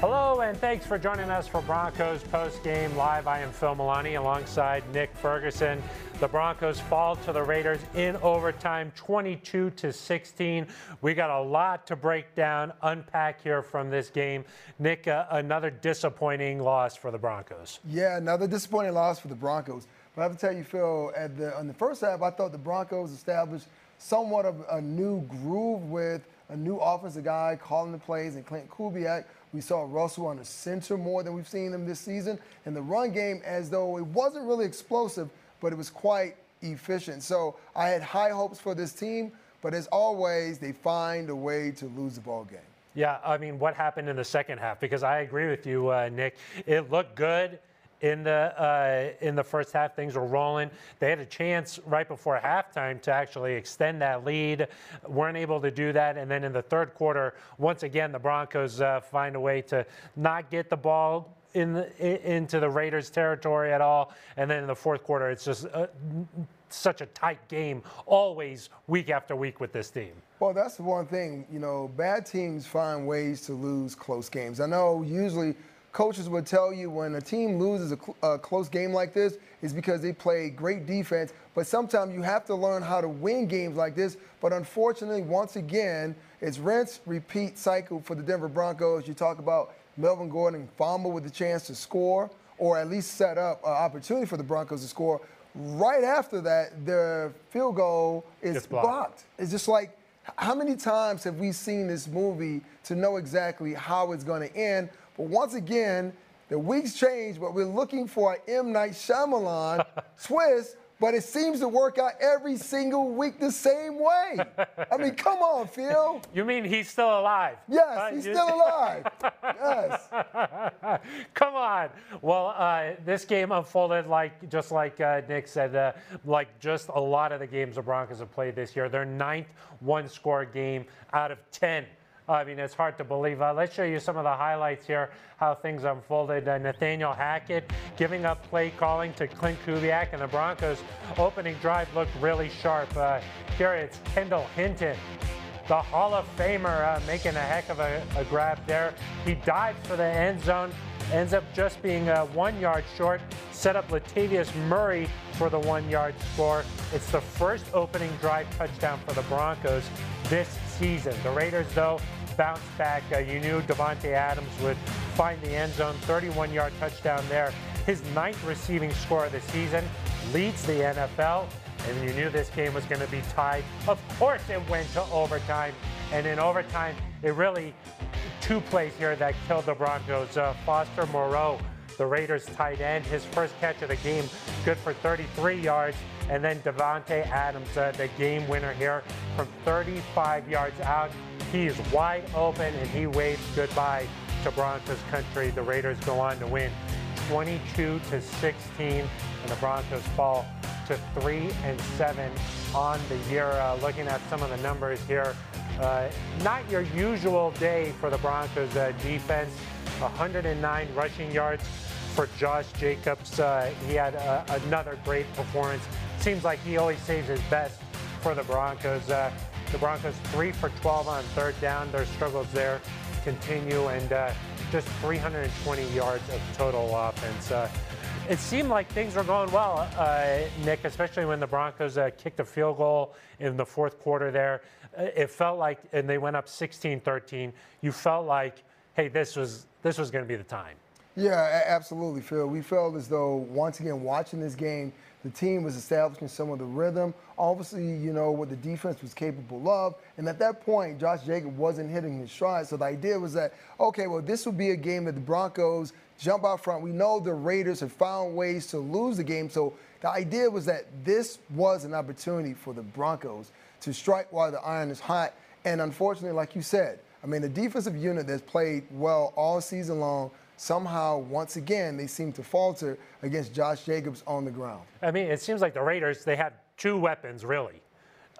Hello, and thanks for joining us for Broncos Post Game Live. I am Phil Milani alongside Nick Ferguson. The Broncos fall to the Raiders in overtime, 22 to 16. We got a lot to break down, unpack here from this game. Nick, uh, another disappointing loss for the Broncos. Yeah, another disappointing loss for the Broncos. But I have to tell you, Phil, at the, in the first half, I thought the Broncos established somewhat of a new groove with a new offensive guy calling the plays and Clint Kubiak we saw Russell on the center more than we've seen him this season. And the run game, as though it wasn't really explosive, but it was quite efficient. So I had high hopes for this team, but as always, they find a way to lose the ball game. Yeah, I mean, what happened in the second half? Because I agree with you, uh, Nick. It looked good in the uh, in the first half. Things were rolling. They had a chance right before halftime to actually extend that lead. weren't able to do that. And then in the third quarter, once again, the Broncos uh, find a way to not get the ball in the, into the Raiders' territory at all. And then in the fourth quarter, it's just uh, such a tight game, always week after week with this team. Well, that's the one thing. You know, bad teams find ways to lose close games. I know usually coaches would tell you when a team loses a, cl- a, close game like this is because they play great defense. But sometimes you have to learn how to win games like this. But unfortunately, once again, it's rinse, repeat cycle for the Denver Broncos. You talk about Melvin Gordon fumble with the chance to score or at least set up an opportunity for the Broncos to score. Right after that, the field goal is blocked. blocked. It's just like, how many times have we seen this movie to know exactly how it's going to end? But once again, the weeks change, but we're looking for an M. Night Shyamalan twist but it seems to work out every single week the same way. I mean, come on, Phil. You mean he's still alive? Yes, uh, he's still alive. yes. come on. Well, uh, this game unfolded like just like uh, Nick said, uh, like just a lot of the games the Broncos have played this year. Their ninth one-score game out of ten I mean, it's hard to believe. Uh, let's show you some of the highlights here, how things unfolded. Uh, Nathaniel Hackett giving up play calling to Clint Kubiak, and the Broncos' opening drive looked really sharp. Uh, here it's Kendall Hinton, the Hall of Famer, uh, making a heck of a, a, grab there. He dives for the end zone, ends up just being uh, one yard short, set up Latavius Murray for the one yard score. It's the first opening drive touchdown for the Broncos this season. The Raiders, though, bounce back. Uh, you knew Davante Adams would find the end zone, 31-yard touchdown there. His ninth receiving score of the season leads the NFL, and you knew this game was going to be tied. Of course, it went to overtime, and in overtime, it really two plays here that killed the Broncos. Uh, Foster Moreau, the Raiders tight end, his first catch of the game, good for 33 yards. And then Davante Adams, uh, the game winner here from 35 yards out. He is wide open and he waves goodbye to Broncos country. The Raiders go on to win 22 to 16, and the Broncos fall to three and seven on the year. Uh, looking at some of the numbers here, uh, not your usual day for the Broncos uh, defense. 109 rushing yards for Josh Jacobs. Uh, he had uh, another great performance. Seems like he always saves his best for the Broncos. Uh, the Broncos three for 12 on third down. Their struggles there continue, and uh, just 320 yards of total offense. Uh, it seemed like things were going well, uh, Nick, especially when the Broncos uh, kicked a field goal in the fourth quarter there. Uh, it felt like, and they went up 16-13. You felt like, hey, this was this was going to be the time. Yeah, absolutely, Phil. We felt as though once again watching this game the team was establishing some of the rhythm. Obviously, you know, what the defense was capable of. And at that point, Josh Jacob wasn't hitting his stride. So the idea was that, okay, well, this would be a game that the Broncos jump out front. We know the Raiders have found ways to lose the game. So the idea was that this was an opportunity for the Broncos to strike while the iron is hot. And unfortunately, like you said, I mean, the defensive unit that's played well all season long somehow, once again, they seem to falter against Josh Jacobs on the ground. I mean, it seems like the Raiders, they had two weapons, really.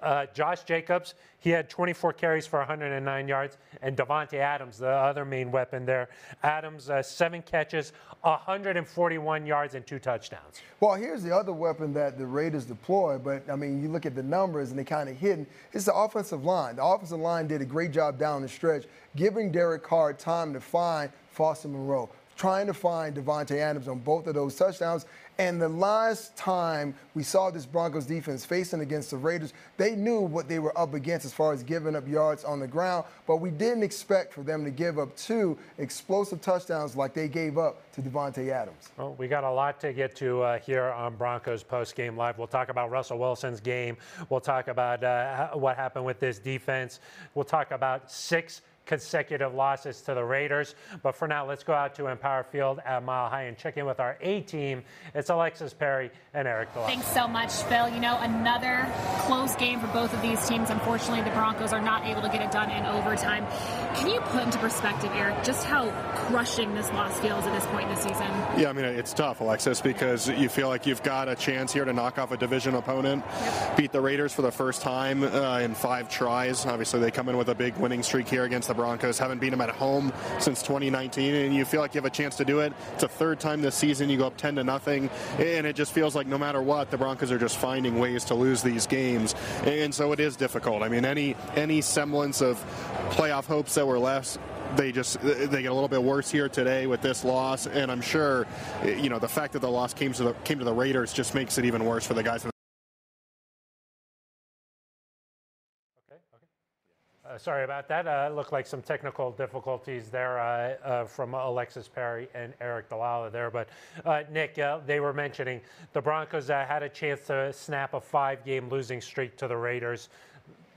Uh, Josh Jacobs, he had 24 carries for 109 yards, and Davante Adams, the other main weapon there. Adams, uh, seven catches, 141 yards, and two touchdowns. Well, here's the other weapon that the Raiders deploy, but I mean, you look at the numbers and they kind of hidden. It's the offensive line. The offensive line did a great job down the stretch, giving Derek Carr time to find Foster Moreau, trying to find Davante Adams on both of those touchdowns. And the last time we saw this Broncos defense facing against the Raiders, they knew what they were up against as far as giving up yards on the ground, but we didn't expect for them to give up two explosive touchdowns like they gave up to Davante Adams. Well, we got a lot to get to uh, here on Broncos Post Game Live. We'll talk about Russell Wilson's game. We'll talk about uh, what happened with this defense. We'll talk about six consecutive losses to the Raiders. But for now, let's go out to Empower Field at Mile High and check in with our A team. It's Alexis Perry and Aric DiLalla. Thanks so much, Phil. You know, another close game for both of these teams. Unfortunately, the Broncos are not able to get it done in overtime. Can you put into perspective, Eric, just how crushing this loss feels at this point in the season? Yeah, I mean, it's tough, Alexis, because you feel like you've got a chance here to knock off a division opponent, yep. beat the Raiders for the first time uh, in five tries. Obviously, they come in with a big winning streak here against the Broncos, haven't beaten them at home since 2019, and you feel like you have a chance to do it. It's a third time this season. You go up 10 to nothing, and it just feels like no matter what, the Broncos are just finding ways to lose these games, and so it is difficult. I mean, any any semblance of playoff hopes that were left they just they get a little bit worse here today with this loss, and I'm sure, you know, the fact that the loss came to the came to the Raiders just makes it even worse for the guys. Uh, sorry about that. Uh, looked like some technical difficulties there uh, uh from Alexis Perry and Aric DiLalla there. But uh, Nick, they were mentioning the Broncos had a chance to snap a five-game losing streak to the Raiders.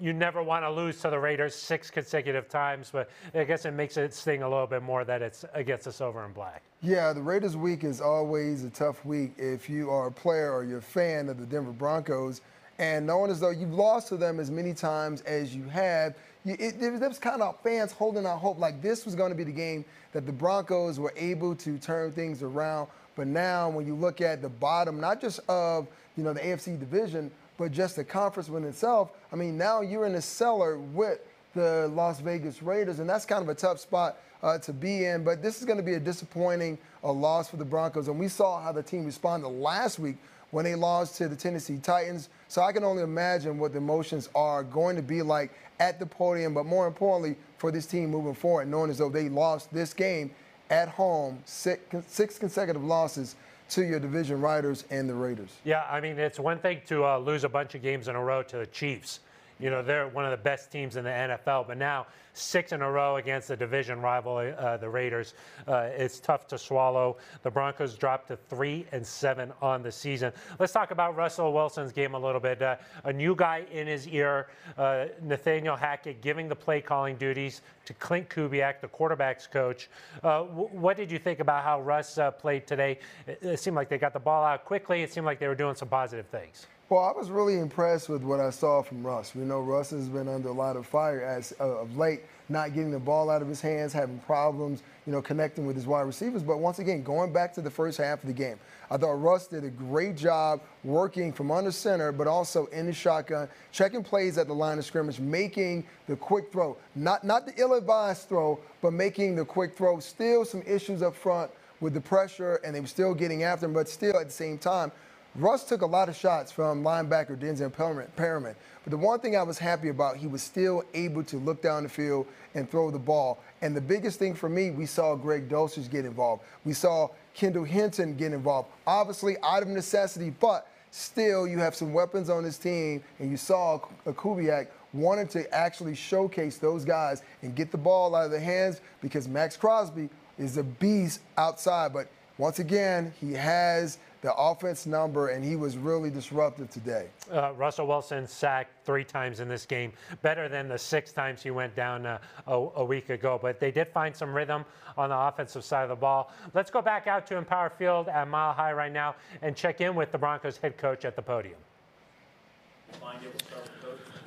You never want to lose to the Raiders six consecutive times, but I guess it makes it sting a little bit more that it's against us over in black. Yeah, the Raiders week is always a tough week if you are a player or you're a fan of the Denver Broncos. And knowing as though you've lost to them as many times as you have – it, there was kind of fans holding out hope like this was going to be the game that the Broncos were able to turn things around. But now, when you look at the bottom, not just of you know the AFC division, but just the conference within itself, I mean, now you're in the cellar with the Las Vegas Raiders, and that's kind of a tough spot uh, to be in. But this is going to be a disappointing uh, loss for the Broncos, and we saw how the team responded last week when they lost to the Tennessee Titans. So I can only imagine what the emotions are going to be like at the podium, but more importantly, for this team moving forward, knowing as though they lost this game at home, six, six consecutive losses to your division riders and the Raiders. Yeah, I mean, it's one thing to uh, lose a bunch of games in a row to the Chiefs. You know, they're one of the best teams in the NFL, but now six in a row against the division rival, uh, the Raiders. Uh, it's tough to swallow. The Broncos dropped to three and seven on the season. Let's talk about Russell Wilson's game a little bit. Uh, a new guy in his ear, uh, Nathaniel Hackett, giving the play calling duties to Clint Kubiak, the quarterback's coach. Uh, w- what did you think about how Russ uh, played today? It, it seemed like they got the ball out quickly. It seemed like they were doing some positive things. Well, I was really impressed with what I saw from Russ. We know Russ has been under a lot of fire as uh, of late, not getting the ball out of his hands, having problems, you know, connecting with his wide receivers. But once again, going back to the first half of the game, I thought Russ did a great job working from under center, but also in the shotgun, checking plays at the line of scrimmage, making the quick throw, not not the ill-advised throw, but making the quick throw. Still some issues up front with the pressure, and they were still getting after him, but still at the same time Russ took a lot of shots from linebacker Denzel Perryman. But the one thing I was happy about, he was still able to look down the field and throw the ball. And the biggest thing for me, we saw Greg Dulcich get involved. We saw Kendall Hinton get involved. Obviously, out of necessity, but still, you have some weapons on this team, and you saw Kubiak wanted to actually showcase those guys and get the ball out of their hands because Maxx Crosby is a beast outside. But once again, he has the offense number, and he was really disruptive today. Uh, Russell Wilson sacked three times in this game, better than the six times he went down uh, a, a, week ago. But they did find some rhythm on the offensive side of the ball. Let's go back out to Empower Field at Mile High right now and check in with the Broncos head coach at the podium.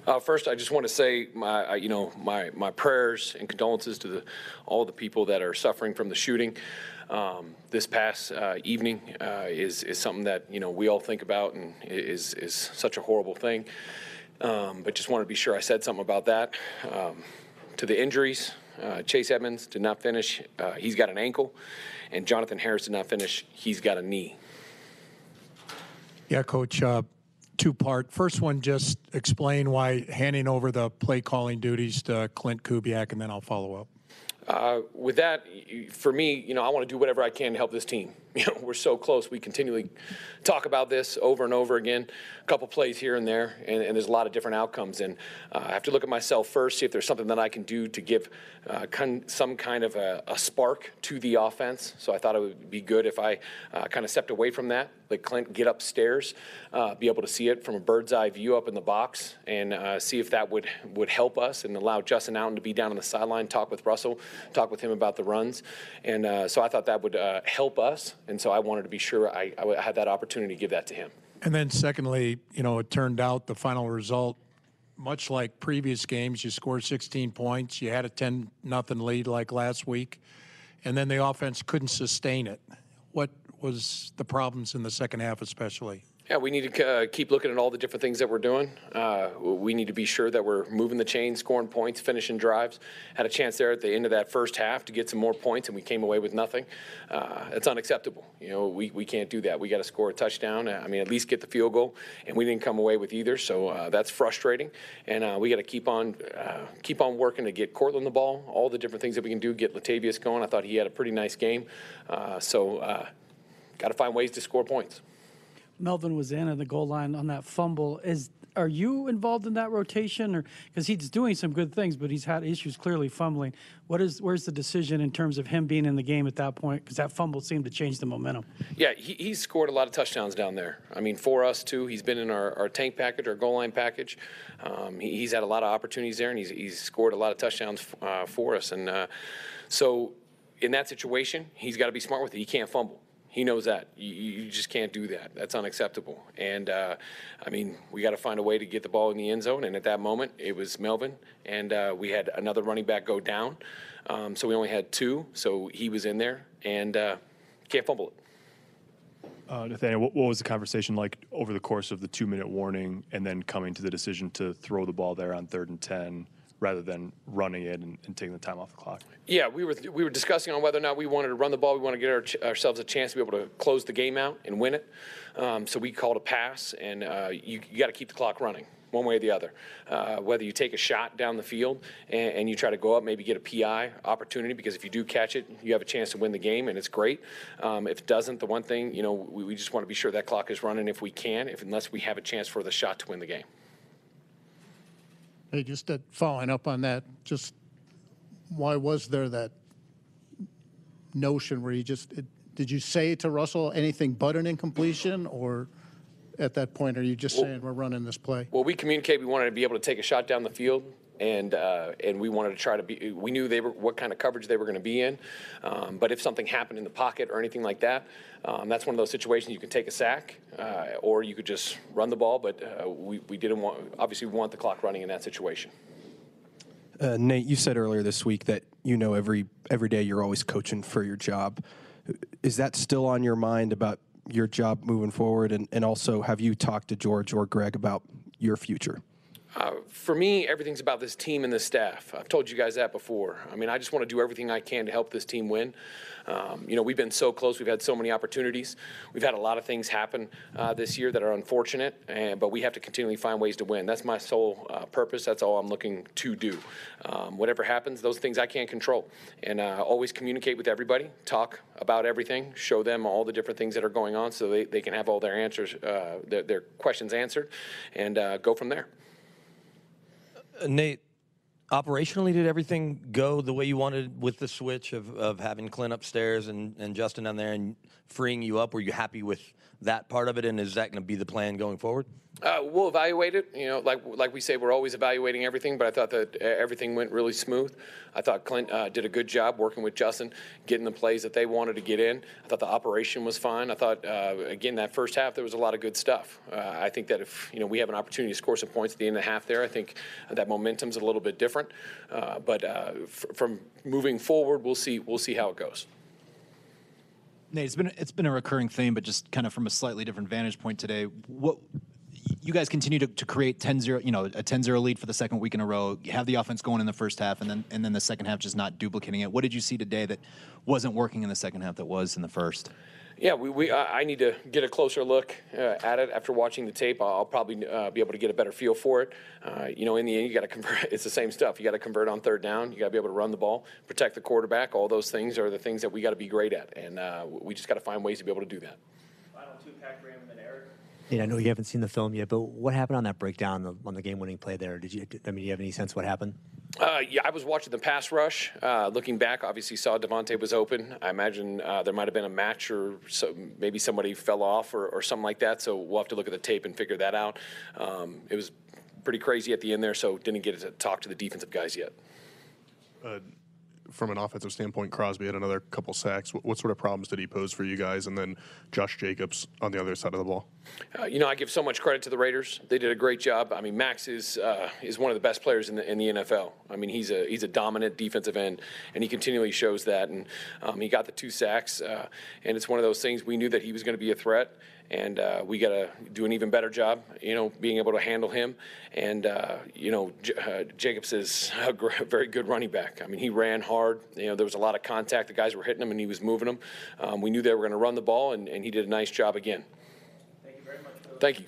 Uh, first, I just want to say my, you know, my, my prayers and condolences to the, all the people that are suffering from the shooting. Um, this past uh, evening uh, is is something that you know we all think about and is is such a horrible thing. Um, but just wanted to be sure I said something about that. Um, to the injuries, uh, Chase Edmonds did not finish. Uh, he's got an ankle, and Jonathan Harris did not finish. He's got a knee. Yeah, Coach. Uh, two part. First one, just explain why handing over the play calling duties to Clint Kubiak, and then I'll follow up. Uh, with that, for me, you know, I want to do whatever I can to help this team. You know, we're so close. We continually talk about this over and over again. A couple plays here and there, and, and there's a lot of different outcomes. And uh, I have to look at myself first, see if there's something that I can do to give uh, con- some kind of a, a spark to the offense. So I thought it would be good if I uh, kind of stepped away from that, let Clint get upstairs, uh, be able to see it from a bird's eye view up in the box, and uh, see if that would would help us and allow Justin Outten to be down on the sideline, talk with Russell, talk with him about the runs. And uh, so I thought that would help us. And so I wanted to be sure I, I had that opportunity to give that to him. And then secondly, you know, it turned out the final result, much like previous games, you scored 16 points, you had a 10 nothing lead like last week, and then the offense couldn't sustain it. What was the problems in the second half, especially? Yeah, we need to uh, keep looking at all the different things that we're doing. Uh, we need to be sure that we're moving the chain, scoring points, finishing drives. Had a chance there at the end of that first half to get some more points, and we came away with nothing. Uh, it's unacceptable. You know, we, we can't do that. We got to score a touchdown. I mean, at least get the field goal, and we didn't come away with either. So uh, that's frustrating, and uh, we got to keep on uh, keep on working to get Courtland the ball. All the different things that we can do, get Latavius going. I thought he had a pretty nice game. Uh, so, got to find ways to score points. Melvin was in at the goal line on that fumble. Is are you involved in that rotation, or because he's doing some good things, but he's had issues clearly fumbling? What is where's the decision in terms of him being in the game at that point? Because that fumble seemed to change the momentum. Yeah, he, he's scored a lot of touchdowns down there. I mean, for us too, he's been in our, our tank package, our goal line package. Um, he, he's had a lot of opportunities there, and he's, he's scored a lot of touchdowns uh, for us. And uh, so, in that situation, he's got to be smart with it. He can't fumble. He knows that. You, you just can't do that. That's unacceptable. And uh, I mean, we got to find a way to get the ball in the end zone. And at that moment, it was Melvin, and uh, we had another running back go down. Um, so we only had two. So he was in there, and uh, can't fumble it. Uh, Nathaniel, what, what was the conversation like over the course of the two minute warning and then coming to the decision to throw the ball there on third and 10 rather than running it and, and taking the time off the clock? Yeah, we were we were discussing on whether or not we wanted to run the ball. We want to get our, ourselves a chance to be able to close the game out and win it. Um, so we called a pass, and uh, you, you got to keep the clock running one way or the other. Uh, whether you take a shot down the field and, and, you try to go up, maybe get a PI opportunity, because if you do catch it, you have a chance to win the game, and it's great. Um, if it doesn't, the one thing, you know, we, we just want to be sure that clock is running if we can, if unless we have a chance for the shot to win the game. Hey, just uh, following up on that, just why was there that notion where you just it, did you say to Russell anything but an incompletion, or at that point are you just saying we're running this play? Well, we communicate we wanted to be able to take a shot down the field. And uh, and we wanted to try to be. We knew they were what kind of coverage they were going to be in, um, but if something happened in the pocket or anything like that, um, that's one of those situations you can take a sack, uh, or you could just run the ball. But uh, we we didn't want. Obviously, we want the clock running in that situation. Uh, Nate, you said earlier this week that you know every every day you're always coaching for your job. Is that still on your mind about your job moving forward? And, and also, have you talked to George or Greg about your future? Uh, for me, everything's about this team and this staff. I've told you guys that before. I mean, I just want to do everything I can to help this team win. Um, you know, we've been so close. We've had so many opportunities. We've had a lot of things happen uh, this year that are unfortunate, and, but we have to continually find ways to win. That's my sole uh, purpose. That's all I'm looking to do. Um, whatever happens, those things I can't control. And uh, always communicate with everybody, talk about everything, show them all the different things that are going on so they, they can have all their answers, uh, their, their, questions answered, and go from there. Nate, operationally, did everything go the way you wanted with the switch of, of having Clint upstairs and, and Justin down there and freeing you up? Were you happy with that part of it, and is that going to be the plan going forward? Uh, we'll evaluate it. You know, like like we say, we're always evaluating everything. But I thought that uh, everything went really smooth. I thought Clint uh, did a good job working with Justin, getting the plays that they wanted to get in. I thought the operation was fine. I thought uh, again that first half there was a lot of good stuff. Uh, I think that if you know we have an opportunity to score some points at the end of the half there, I think that momentum's a little bit different. Uh, but f- from moving forward, we'll see we'll see how it goes. Nate, it's been it's been a recurring theme, but just kind of from a slightly different vantage point today. What you guys continue to, to create 10-0, you know, a 10-0 lead for the second week in a row. You have the offense going in the first half, and then and then the second half just not duplicating it. What did you see today that wasn't working in the second half that was in the first? Yeah, we, we I need to get a closer look uh, at it after watching the tape. I'll, probably uh, be able to get a better feel for it. Uh, you know, in the end, you got to convert. It's the same stuff. You got to convert on third down. You got to be able to run the ball, protect the quarterback. All those things are the things that we got to be great at, and uh, we just got to find ways to be able to do that. Nate, I know you haven't seen the film yet, but what happened on that breakdown on the, game-winning play there? Did you? I mean, do you have any sense what happened? Uh, yeah, I was watching the pass rush. Uh, looking back, obviously saw Davante was open. I imagine uh, there might have been a match or so, maybe somebody fell off or, or something like that. So we'll have to look at the tape and figure that out. Um, it was pretty crazy at the end there, so didn't get to talk to the defensive guys yet. From an offensive standpoint, Crosby had another couple sacks. What, what sort of problems did he pose for you guys? And then Josh Jacobs on the other side of the ball. Uh, you know, I give so much credit to the Raiders. They did a great job. I mean, Max is uh, is one of the best players in the in the NFL. I mean, he's a he's a dominant defensive end, and he continually shows that. And um, he got the two sacks, uh, and it's one of those things. We knew that he was going to be a threat, and uh, we got to do an even better job. You know, being able to handle him. And uh, you know, J- uh, Jacobs is a gr- very good running back. I mean, he ran hard. You know, there was a lot of contact. The guys were hitting him, and he was moving them. Um, we knew they were going to run the ball, and, and he did a nice job again. Thank you very much. Bill. Thank you.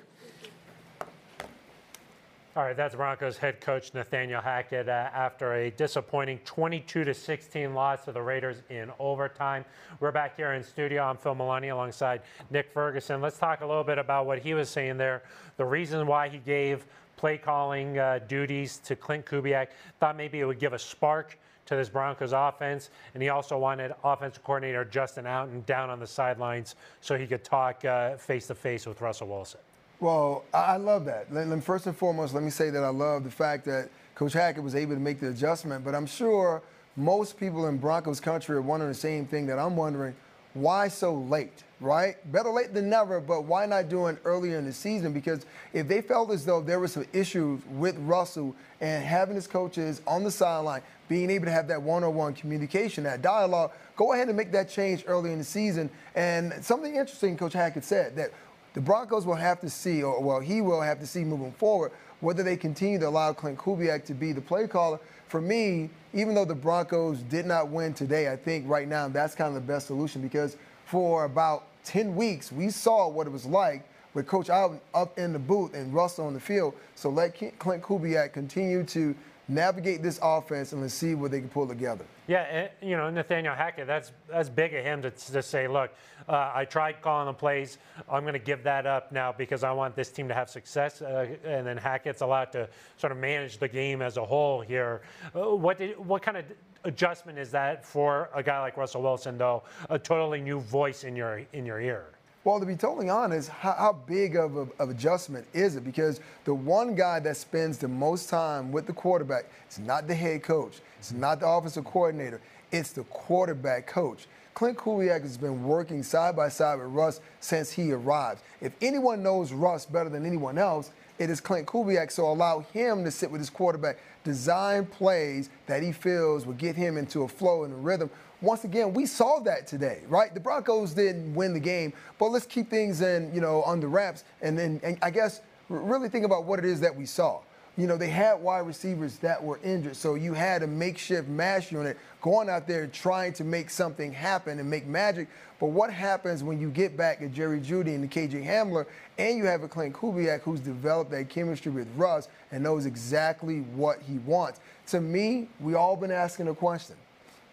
All right, that's Broncos head coach Nathaniel Hackett uh, after a disappointing 22 to 16 loss to the Raiders in overtime. We're back here in studio. I'm Phil Milani alongside Nick Ferguson. Let's talk a little bit about what he was saying there. The reason why he gave play calling uh, duties to Clint Kubiak thought maybe it would give a spark to this Broncos offense, and he also wanted offensive coordinator Justin Outten down on the sidelines so he could talk face to face with Russell Wilson. Well, I love that. First and foremost, let me say that I love the fact that Coach Hackett was able to make the adjustment. But I'm sure most people in Broncos country are wondering the same thing that I'm wondering: why so late? Right? Better late than never. But why not do it earlier in the season? Because if they felt as though there were some issues with Russell and having his coaches on the sideline, being able to have that one-on-one communication, that dialogue, go ahead and make that change early in the season. And something interesting, Coach Hackett said that the Broncos will have to see, or well, he will have to see moving forward, whether they continue to allow Clint Kubiak to be the play caller. For me, even though the Broncos did not win today, I think right now that's kind of the best solution because for about 10 weeks, we saw what it was like with Coach Outten up in the booth and Russell on the field. So let Clint Kubiak continue to navigate this offense and let's see what they can pull together. Yeah, and, you know, Nathaniel Hackett, that's that's big of him to, to say, look, uh, I tried calling the plays. I'm going to give that up now because I want this team to have success. Uh, and then Hackett's allowed to sort of manage the game as a whole here. Uh, what did, what kind of adjustment is that for a guy like Russell Wilson, though? A totally new voice in your in your ear. Well, to be totally honest, how, how big of an of adjustment is it? Because the one guy that spends the most time with the quarterback is not the head coach, it's mm-hmm. not the offensive coordinator, it's the quarterback coach. Clint Kubiak has been working side by side with Russ since he arrived. If anyone knows Russ better than anyone else, it is Clint Kubiak. So allow him to sit with his quarterback, design plays that he feels will get him into a flow and a rhythm. Once again, we saw that today, right? The Broncos didn't win the game, but let's keep things in, you know, under wraps and then and I guess really think about what it is that we saw. You know, they had wide receivers that were injured, so you had a makeshift mash unit going out there trying to make something happen and make magic. But what happens when you get back at Jerry Jeudy and the KJ Hamler, and you have a Clint Kubiak who's developed that chemistry with Russ and knows exactly what he wants? To me, we all been asking a question: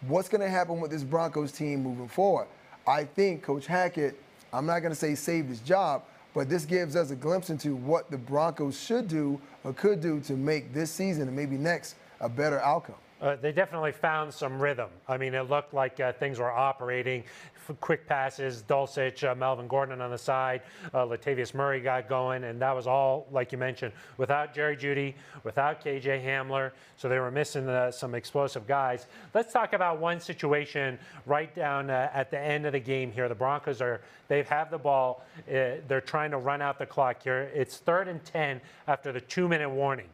What's going to happen with this Broncos team moving forward? I think Coach Hackett, I'm not going to say saved his job, but this gives us a glimpse into what the Broncos should do or could do to make this season and maybe next a better outcome. Uh, they definitely found some rhythm. I mean, it looked like uh, things were operating. Quick passes, Dulcich, uh, Melvin Gordon on the side, uh, Latavius Murray got going, and that was all, like you mentioned, without Jerry Jeudy, without KJ Hamler. So they were missing uh, some explosive guys. Let's talk about one situation right down uh, at the end of the game here. The Broncos are, they have the ball. They're trying to run out the clock here. It's third and 10 after the two minute warning.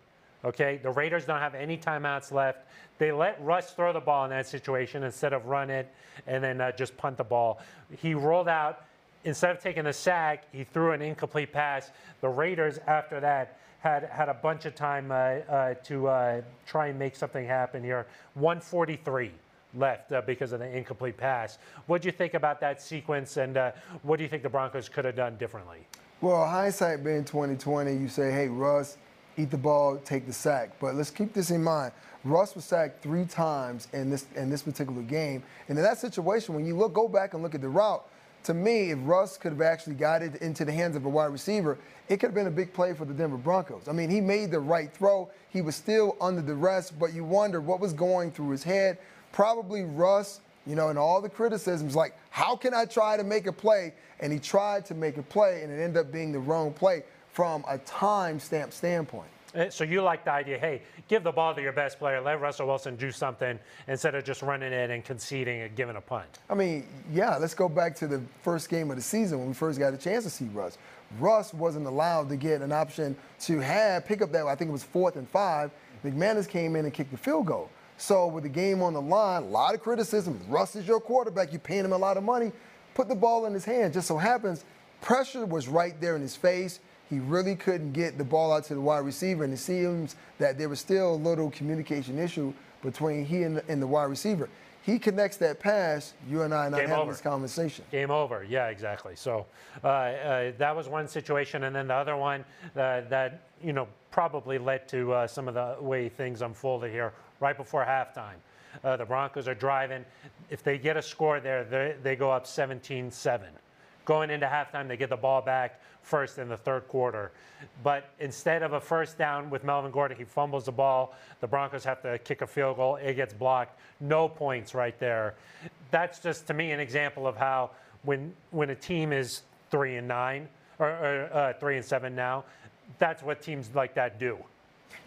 Okay, the Raiders don't have any timeouts left. They let Russ throw the ball in that situation instead of run it and then uh, just punt the ball. He rolled out instead of taking the sack, he threw an incomplete pass. The Raiders after that had had a bunch of time uh, uh, to uh, try and make something happen here. 143 left uh, because of the incomplete pass. What do you think about that sequence, and uh, what do you think the Broncos could have done differently? Well, hindsight being 2020, you say, hey, Russ, eat the ball, take the sack. But let's keep this in mind. Russ was sacked three times in this in this particular game. And in that situation, when you look, go back and look at the route, to me, if Russ could have actually got it into the hands of a wide receiver, it could have been a big play for the Denver Broncos. I mean, he made the right throw. He was still under the rest, but you wonder what was going through his head. Probably Russ, you know, and all the criticisms like, how can I try to make a play? And he tried to make a play, and it ended up being the wrong play from a time stamp standpoint. Uh, So you like the idea, hey, give the ball to your best player, let Russell Wilson do something instead of just running it and conceding and giving a punt. I mean, yeah, let's go back to the first game of the season when we first got a chance to see Russ. Russ wasn't allowed to get an option to have pick up that. I think it was fourth and five. McManus came in and kicked the field goal. So with the game on the line, a lot of criticism. Russ is your quarterback. You're paying him a lot of money. Put the ball in his hand. Just so happens, pressure was right there in his face. He really couldn't get the ball out to the wide receiver, and it seems that there was still a little communication issue between he and the, and the wide receiver. He connects that pass. You and I are not Game having over. this conversation. Game over. Yeah, exactly. So uh, uh, that was one situation, and then the other one uh, that you know probably led to uh, some of the way things unfolded here right before halftime. Uh, the Broncos are driving. If they get a score there, they, they go up 17-7. Going into halftime, they get the ball back first in the third quarter. But instead of a first down with Melvin Gordon, he fumbles the ball. The Broncos have to kick a field goal. It gets blocked. No points right there. That's just to me an example of how when when a team is three and nine or, or uh, three and seven now, that's what teams like that do.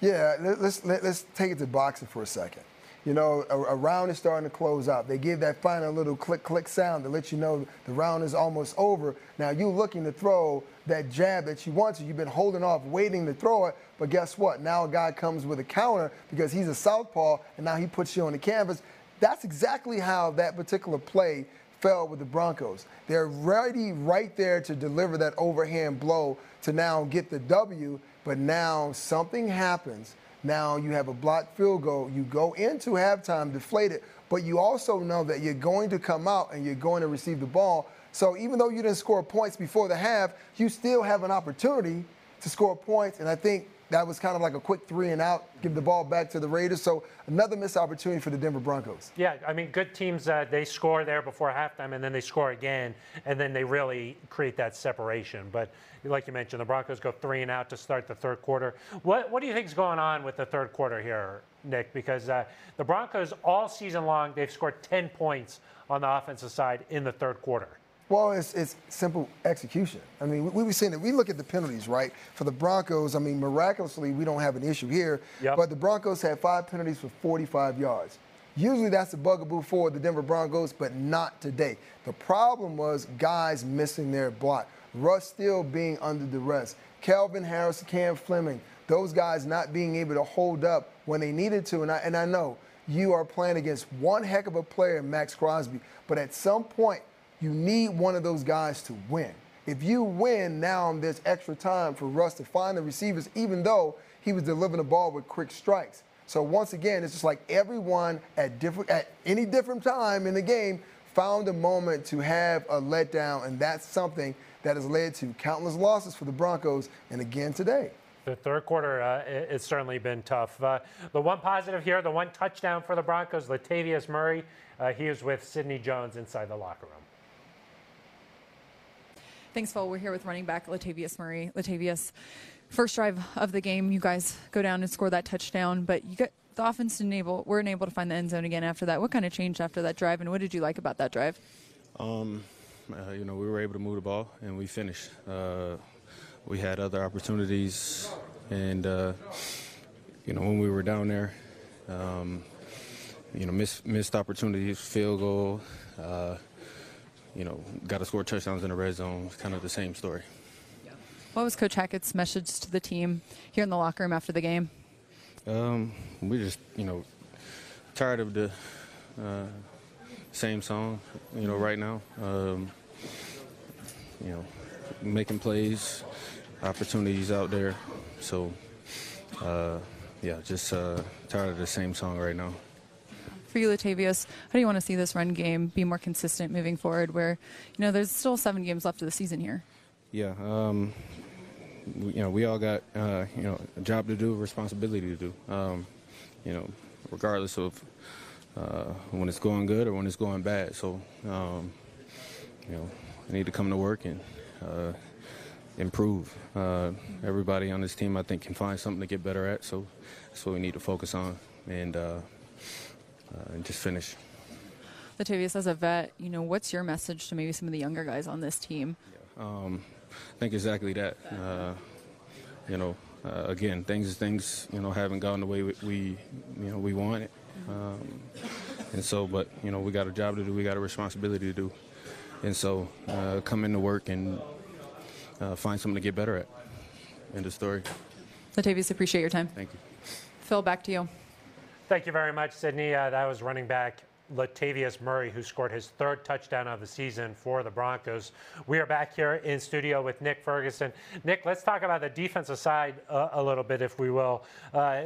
Yeah, let- let's let's take it to boxing for a second. You know, a, a round is starting to close out. They give that final little click click sound to let you know the round is almost over. Now you looking to throw that jab that you want to. You've been holding off, waiting to throw it, but guess what? Now a guy comes with a counter because he's a southpaw, and now he puts you on the canvas. That's exactly how that particular play fell with the Broncos. They're ready right there to deliver that overhand blow to now get the W, but now something happens. Now you have a blocked field goal. You go into halftime deflated, but you also know that you're going to come out and you're going to receive the ball. So even though you didn't score points before the half, you still have an opportunity to score points. And I think that was kind of like a quick three and out, give the ball back to the Raiders. So another missed opportunity for the Denver Broncos. Yeah, I mean, good teams, uh, they score there before halftime and then they score again, and then they really create that separation. But like you mentioned, the Broncos go three and out to start the third quarter. What, what do you think is going on with the third quarter here, Nick? Because uh, the Broncos, all season long, they've scored 10 points on the offensive side in the third quarter. Well, it's, it's simple execution. I mean, we, we were saying that we look at the penalties, right? For the Broncos, I mean, miraculously, we don't have an issue here. Yep. But the Broncos had five penalties for 45 yards. Usually that's a bugaboo for the Denver Broncos, but not today. The problem was guys missing their block. Russ still being under duress. Calvin Harris, Cam Fleming, those guys not being able to hold up when they needed to. And I, and I know you are playing against one heck of a player, Maxx Crosby, but at some point, you need one of those guys to win. If you win, now there's extra time for Russ to find the receivers, even though he was delivering the ball with quick strikes. So once again, it's just like everyone at different at any different time in the game found a moment to have a letdown, and that's something that has led to countless losses for the Broncos, and again today. The third quarter, uh, certainly been tough. Uh, the one positive here, the one touchdown for the Broncos, Latavius Murray, uh, he was with Sidney Jones inside the locker room. Thanks, Phil. We're here with running back Latavius Murray. Latavius, first drive of the game, you guys go down and score that touchdown, but you got the offense didn't able weren't able to find the end zone again after that. What kind of changed after that drive, and what did you like about that drive? Um, uh, you know, we were able to move the ball and we finished. Uh, we had other opportunities, and uh, you know, when we were down there, um, you know, missed missed opportunities, field goal. You know, got to score touchdowns in the red zone. It's kind of the same story. What was Coach Hackett's message to the team here in the locker room after the game? Um, we just, you know, tired of the uh, same song, you know, right now. Um, you know, making plays, opportunities out there. So, uh, yeah, just uh, tired of the same song right now. For you, Latavius, how do you want to see this run game be more consistent moving forward? Where you know there's still seven games left of the season here. Yeah, um, you know, we all got uh, you know a job to do, a responsibility to do. Um, you know, regardless of uh, when it's going good or when it's going bad. So, um, you know, I need to come to work and uh, improve. Uh, everybody on this team, I think, can find something to get better at. So that's what we need to focus on and, uh, uh, and just finish. Latavius, as a vet, you know, what's your message to maybe some of the younger guys on this team? Um, I think exactly that. Uh, you know, uh, again, things things you know haven't gone the way we, we you know we want it, um, and so but you know we got a job to do, we got a responsibility to do, and so uh, come into work and uh, find something to get better at. End of story. Latavius, appreciate your time. Thank you. Phil, back to you. Thank you very much, Sydney. Uh, that was running back Latavius Murray, who scored his third touchdown of the season for the Broncos. We are back here in studio with Nick Ferguson. Nick, let's talk about the defensive side uh, a little bit, if we will. Uh,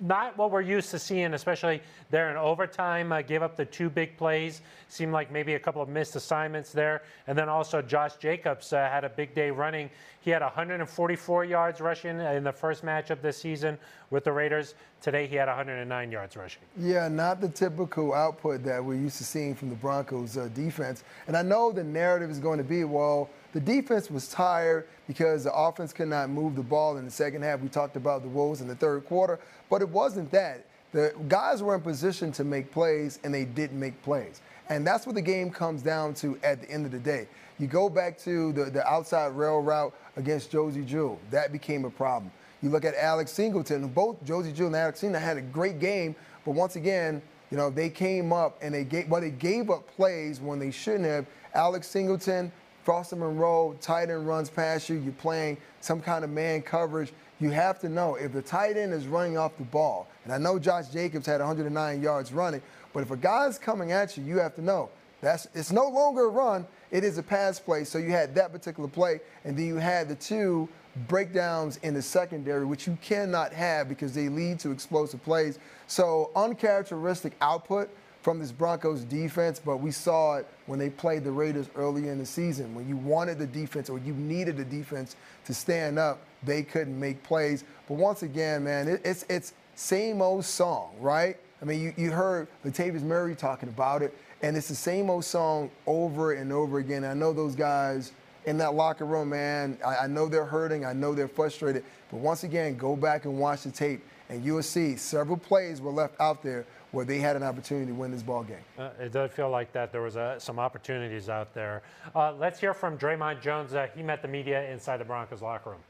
not what we're used to seeing, especially there in overtime. Uh, gave up the two big plays. Seemed like maybe a couple of missed assignments there. And then also Josh Jacobs uh, had a big day running. He had 144 yards rushing in the first matchup this season with the Raiders. Today he had 109 yards rushing. Yeah, not the typical output that we're used to seeing from the Broncos uh, defense. And I know the narrative is going to be, well, the defense was tired because the offense could not move the ball in the second half. We talked about the woes in the third quarter, but it wasn't that. The guys were in position to make plays, and they didn't make plays. And that's what the game comes down to at the end of the day. You go back to the, the outside rail route against Josey Jewell. That became a problem. You look at Alex Singleton, both Josey Jewell and Alex Singleton had a great game, but once again, you know, they came up and they gave, well, they gave up plays when they shouldn't have. Alex Singleton, Foster Moreau, tight end runs past you, you're playing some kind of man coverage. You have to know if the tight end is running off the ball, and I know Josh Jacobs had 109 yards running, but if a guy's coming at you, you have to know that's it's no longer a run, it is a pass play. So you had that particular play, and then you had the two breakdowns in the secondary, which you cannot have because they lead to explosive plays. So uncharacteristic output from this Broncos defense, but we saw it when they played the Raiders early in the season. When you wanted the defense or you needed the defense to stand up, they couldn't make plays. But once again, man, it, it's it's same old song, right? I mean, you, you heard Latavius Murray talking about it, and it's the same old song over and over again. I know those guys in that locker room, man. I, I know they're hurting. I know they're frustrated. But once again, go back and watch the tape, and you'll see several plays were left out there where they had an opportunity to win this ball game. Uh, it does feel like that there was uh, some opportunities out there. Uh, let's hear from Dre'Mont Jones. Uh, he met the media inside the Broncos locker room.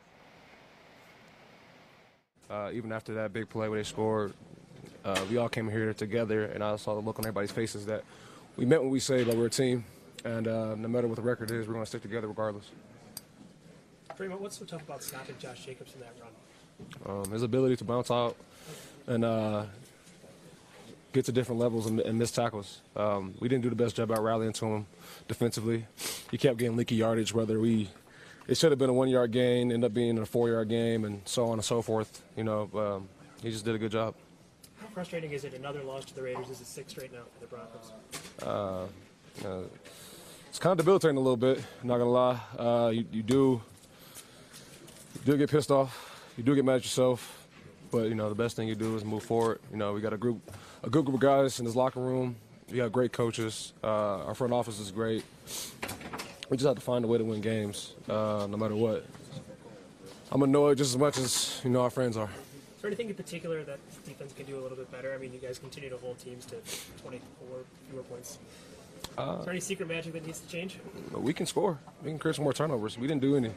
Uh, even after that big play where they scored, uh, we all came here together, and I saw the look on everybody's faces that we meant what we say, that we're a team, and no matter what the record is, we're going to stick together regardless. Dre'Mont, what's so tough about stopping Josh Jacobs in that run? Um, his ability to bounce out and get to different levels and, and miss tackles. Um, we didn't do the best job out rallying to him defensively. He kept getting leaky yardage, whether we it should have been a one yard gain, end up being a four yard game, and so on and so forth. You know, um, he just did a good job. How frustrating is it? Another loss to the Raiders. This is six straight now for the Broncos. Uh, uh, it's kind of debilitating a little bit. Not gonna lie. Uh, you, you do you do get pissed off. You do get mad at yourself. But you know, the best thing you do is move forward. You know, we got a group, a good group of guys in this locker room. We got great coaches. Uh, our front office is great. We just have to find a way to win games, uh, no matter what. I'm annoyed just as much as you know our friends are. Is there anything in particular that defense can do a little bit better? I mean, you guys continue to hold teams to 24 fewer points. Uh, is there any secret magic that needs to change? We can score. We can create some more turnovers. We didn't do any.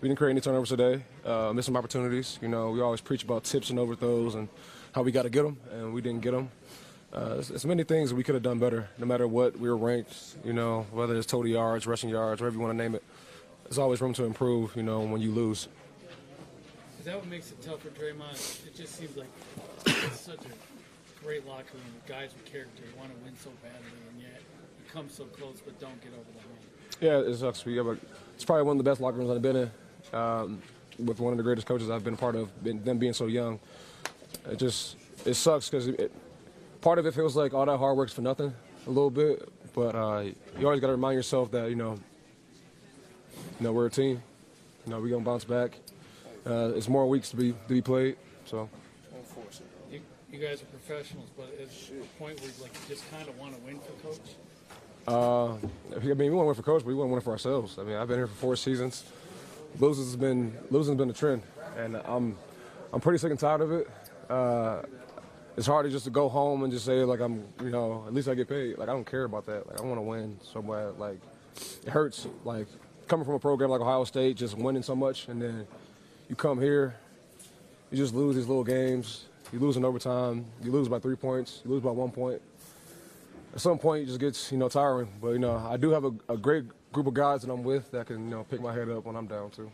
We didn't create any turnovers today. Uh, missed some opportunities. You know, we always preach about tips and overthrows and how we got to get them, and we didn't get them. Uh, it's, it's, many things we could have done better, no matter what we were ranked. You know, whether it's total yards, rushing yards, whatever you want to name it. There's always room to improve. You know, when you lose. Is that what makes it tough for Dre'Mont? It just seems like it's such a great locker room, guys with character, want to win so badly, and yet you come so close but don't get over the hump. Yeah, it sucks. We have a, it's probably one of the best locker rooms I've been in. Um, with one of the greatest coaches I've been a part of, been, them being so young. It just it sucks because part of it feels like all that hard work's for nothing a little bit, but uh, you always got to remind yourself that you know, you know, we're a team. You know, we're gonna bounce back. Uh, it's more weeks to be to be played, so. You, you guys are professionals, but it's a point where like you just kind of want to win for coach. Uh, I mean, we want to win for coach, but we want to win for ourselves. I mean, I've been here for four seasons. Losing has been losing's been a trend, and I'm I'm pretty sick and tired of it. Uh, it's hard to just to go home and just say like I'm, you know, at least I get paid. Like I don't care about that. Like I want to win so bad. Like it hurts. Like coming from a program like Ohio State, just winning so much, and then you come here, you just lose these little games. You lose in overtime. You lose by three points. You lose by one point. At some point, it just gets you know tiring. But you know, I do have a, a great group of guys that I'm with that can you know pick my head up when I'm down too.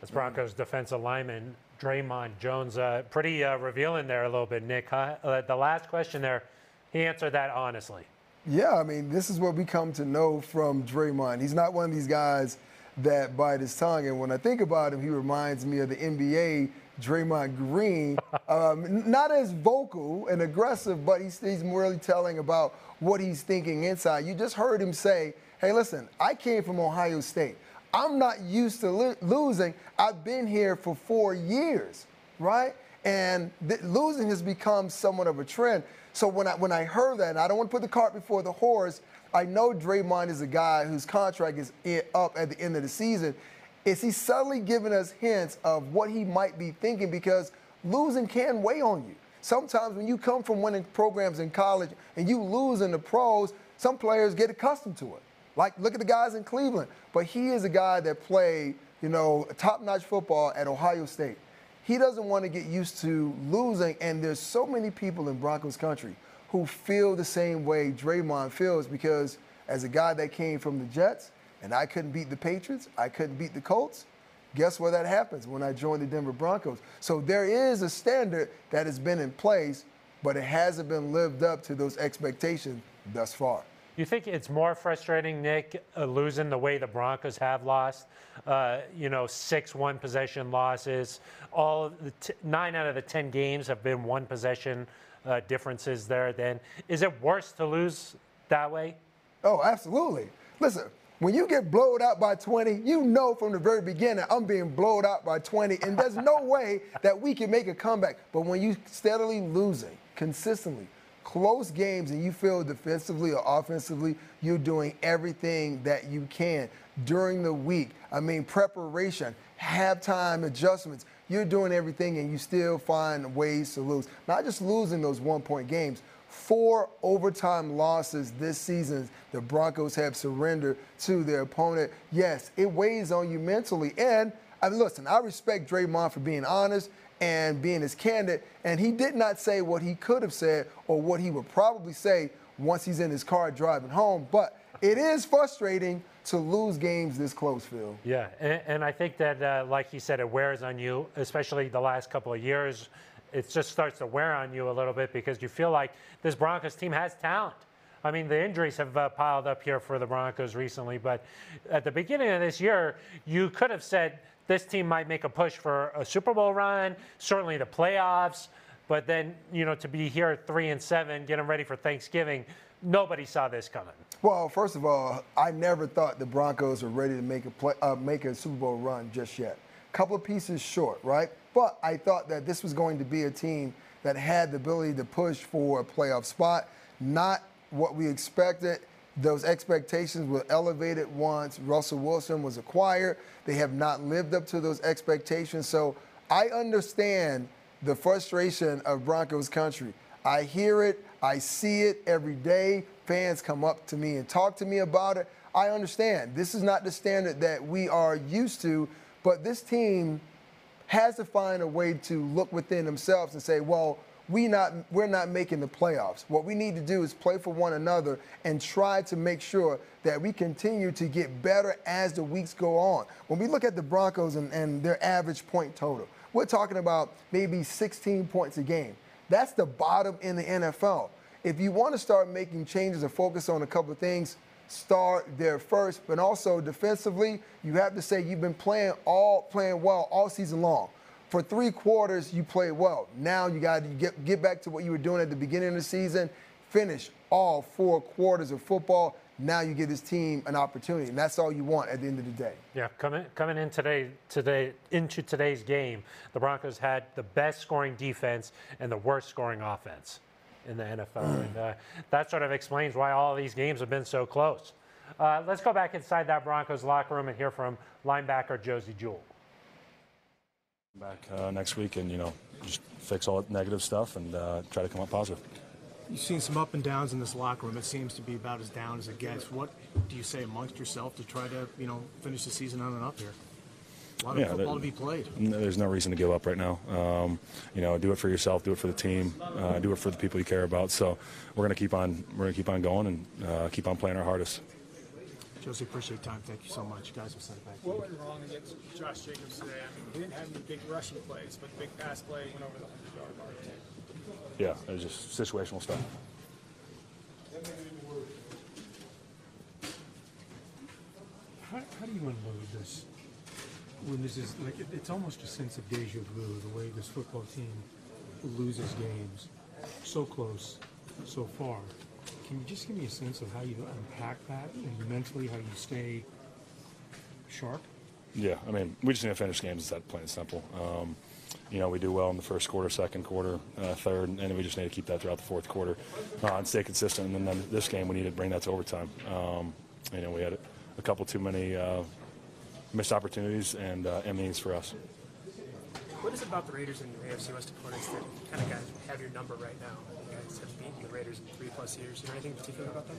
That's Broncos defensive lineman Dre'Mont Jones. Uh, pretty uh, revealing there a little bit, Nick. Huh? Uh, the last question there, he answered that honestly. Yeah, I mean, this is what we come to know from Dre'Mont. He's not one of these guys that bite his tongue. And when I think about him, he reminds me of the NBA Draymond Green. um, not as vocal and aggressive, but he's, he's really telling about what he's thinking inside. You just heard him say, hey, listen, I came from Ohio State. I'm not used to lo- losing. I've been here for four years, right? And th- losing has become somewhat of a trend. So when I when I heard that, and I don't want to put the cart before the horse, I know Dre'Mont is a guy whose contract is up at the end of the season. Is he subtly giving us hints of what he might be thinking? Because losing can weigh on you. Sometimes when you come from winning programs in college and you lose in the pros, some players get accustomed to it. Like, look at the guys in Cleveland. But he is a guy that played, you know, top-notch football at Ohio State. He doesn't want to get used to losing, and there's so many people in Broncos country who feel the same way Dre'Mont feels because as a guy that came from the Jets, and I couldn't beat the Patriots, I couldn't beat the Colts, guess where that happens when I joined the Denver Broncos? So there is a standard that has been in place, but it hasn't been lived up to those expectations thus far. You think it's more frustrating, Nick, uh, losing the way the Broncos have lost? Uh, you know, six one possession losses. All the t- nine out of the ten games have been one possession uh, differences there. Then is it worse to lose that way? Oh, absolutely. Listen, when you get blowed out by 20, you know from the very beginning I'm being blowed out by 20, and there's no way that we can make a comeback. But when you steadily losing consistently, close games and you feel defensively or offensively, you're doing everything that you can during the week. I mean, preparation, halftime adjustments. You're doing everything and you still find ways to lose. Not just losing those one point games, four overtime losses this season the Broncos have surrendered to their opponent. Yes, it weighs on you mentally. And I mean, listen, I respect Dre'Mont for being honest and being as candid. And he did not say what he could have said or what he would probably say once he's in his car driving home. But it is frustrating to lose games this close, Phil. Yeah, and, and I think that, uh, like he said, it wears on you, especially the last couple of years. It just starts to wear on you a little bit because you feel like this Broncos team has talent. I mean, the injuries have uh, piled up here for the Broncos recently, but at the beginning of this year, you could have said this team might make a push for a Super Bowl run, certainly the playoffs. But then, you know, to be here at three and seven, getting ready for Thanksgiving, nobody saw this coming. Well, first of all, I never thought the Broncos were ready to make a play, uh, make a Super Bowl run just yet. Couple of pieces short, right? But I thought that this was going to be a team that had the ability to push for a playoff spot, not what we expected. Those expectations were elevated once Russell Wilson was acquired. They have not lived up to those expectations. So I understand the frustration of Broncos country. I hear it, I see it every day. Fans come up to me and talk to me about it. I understand. This is not the standard that we are used to, but this team has to find a way to look within themselves and say, well, we not we're not making the playoffs. What we need to do is play for one another and try to make sure that we continue to get better as the weeks go on. When we look at the Broncos and, and their average point total, we're talking about maybe 16 points a game. That's the bottom in the NFL. If you want to start making changes and focus on a couple of things, start there first. But also defensively, you have to say you've been playing all playing well all season long For three quarters, you played well. Now you got to get, get back to what you were doing at the beginning of the season, finish all four quarters of football. Now you give this team an opportunity, and that's all you want at the end of the day. Yeah, coming coming in today today into today's game, the Broncos had the best scoring defense and the worst scoring offense in the NFL, and uh, that sort of explains why all these games have been so close. Uh, let's go back inside that Broncos locker room and hear from linebacker Josey Jewell. Back uh, next week and, you know, just fix all the negative stuff and uh, try to come up positive. You've seen some up and downs in this locker room. It seems to be about as down as it gets. What do you say amongst yourself to try to, you know, finish the season on and up here? A lot of Yeah, football that- to be played. There's no reason to give up right now. Um, you know, do it for yourself, do it for the team, uh, do it for the people you care about. So we're gonna keep on, we're gonna keep on going and uh, keep on playing our hardest. Josey, appreciate your time. Thank you so much. Guys, we'll send it back. What went wrong against Josh Jacobs today? I mean, he didn't have any big rushing plays, but the big pass play went over the 100 yard mark. Yeah, it was just situational stuff. How, how do you unload this? When this is like, it, it's almost a sense of deja vu, the way this football team loses games so close, so far. Can you just give me a sense of how you unpack that and mentally how you stay sharp? Yeah, I mean, we just need to finish games. It's that plain and simple. Um, you know, we do well in the first quarter, second quarter, uh, third, and we just need to keep that throughout the fourth quarter uh, and stay consistent. And then this game, we need to bring that to overtime. Um, you know, we had a couple too many uh, missed opportunities and uh, innings for us. What is it about the Raiders and your AFC West opponents that kind of guys have your number right now? You guys have beaten the Raiders in three plus years. Is there anything particular about them?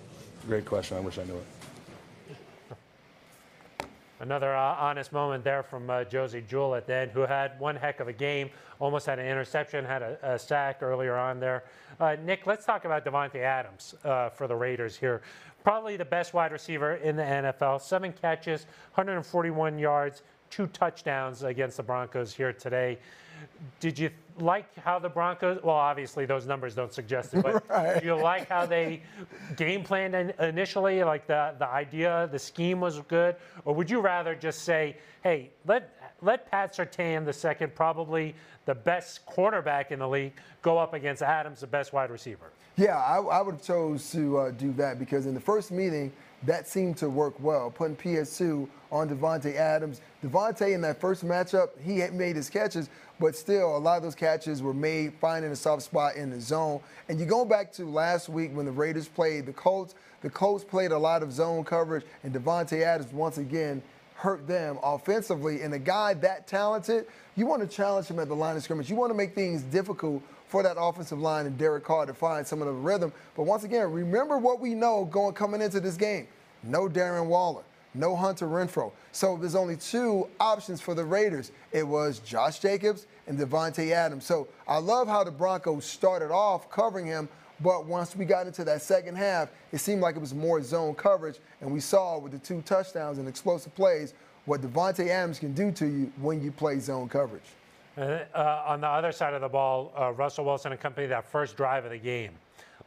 Great question. I wish I knew it. Another uh, honest moment there from uh, Josey Jewell at the end, who had one heck of a game, almost had an interception, had a, a sack earlier on there. Uh, Nick, let's talk about Davante Adams uh, for the Raiders here. Probably the best wide receiver in the NFL. Seven catches, 141 yards, two touchdowns against the Broncos here today. Did you like how the Broncos? Well, obviously those numbers don't suggest it, but Right. do you like how they game planned initially? Like the the idea, the scheme was good, or would you rather just say, "Hey, let let Pat Surtain, the second, probably the best quarterback in the league, go up against Adams, the best wide receiver"? Yeah, I, I would have chose to uh, do that because in the first meeting, that seemed to work well, putting PS2 on Davante Adams. Davante in that first matchup, he had made his catches, but still a lot of those catches were made finding a soft spot in the zone. And you go back to last week when the Raiders played the Colts, the Colts played a lot of zone coverage, and Davante Adams once again hurt them offensively. And a guy that talented, you want to challenge him at the line of scrimmage. You want to make things difficult for that offensive line and Derek Carr to find some of the rhythm. But once again, remember what we know going coming into this game. No Darren Waller, no Hunter Renfrow. So there's only two options for the Raiders. It was Josh Jacobs and Davante Adams. So I love how the Broncos started off covering him, but once we got into that second half, it seemed like it was more zone coverage, and we saw with the two touchdowns and explosive plays what Davante Adams can do to you when you play zone coverage. Uh, on the other side of the ball, uh, Russell Wilson accompanied that first drive of the game.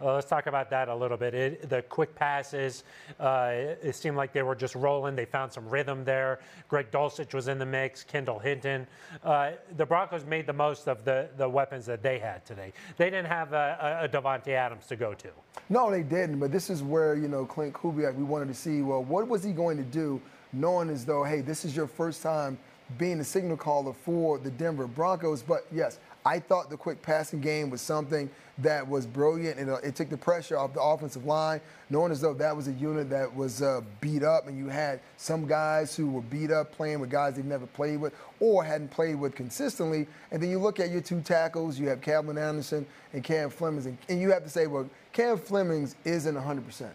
Uh, let's talk about that a little bit. It, the quick passes, uh, it, it seemed like they were just rolling. They found some rhythm there. Greg Dulcich was in the mix, Kendall Hinton. Uh, the Broncos made the most of the, the weapons that they had today. They didn't have a, a, a Davante Adams to go to. No, they didn't. But this is where, you know, Klint Kubiak, we wanted to see, well, what was he going to do, knowing as though, hey, this is your first time being the signal caller for the Denver Broncos. But yes, I thought the quick passing game was something that was brilliant, and uh, it took the pressure off the offensive line, knowing as though that was a unit that was uh, beat up, and you had some guys who were beat up playing with guys they've never played with or hadn't played with consistently. And then you look at your two tackles, you have Calvin Anderson and Cam Flemings, and, and you have to say, well, Cam Flemings isn't 100%.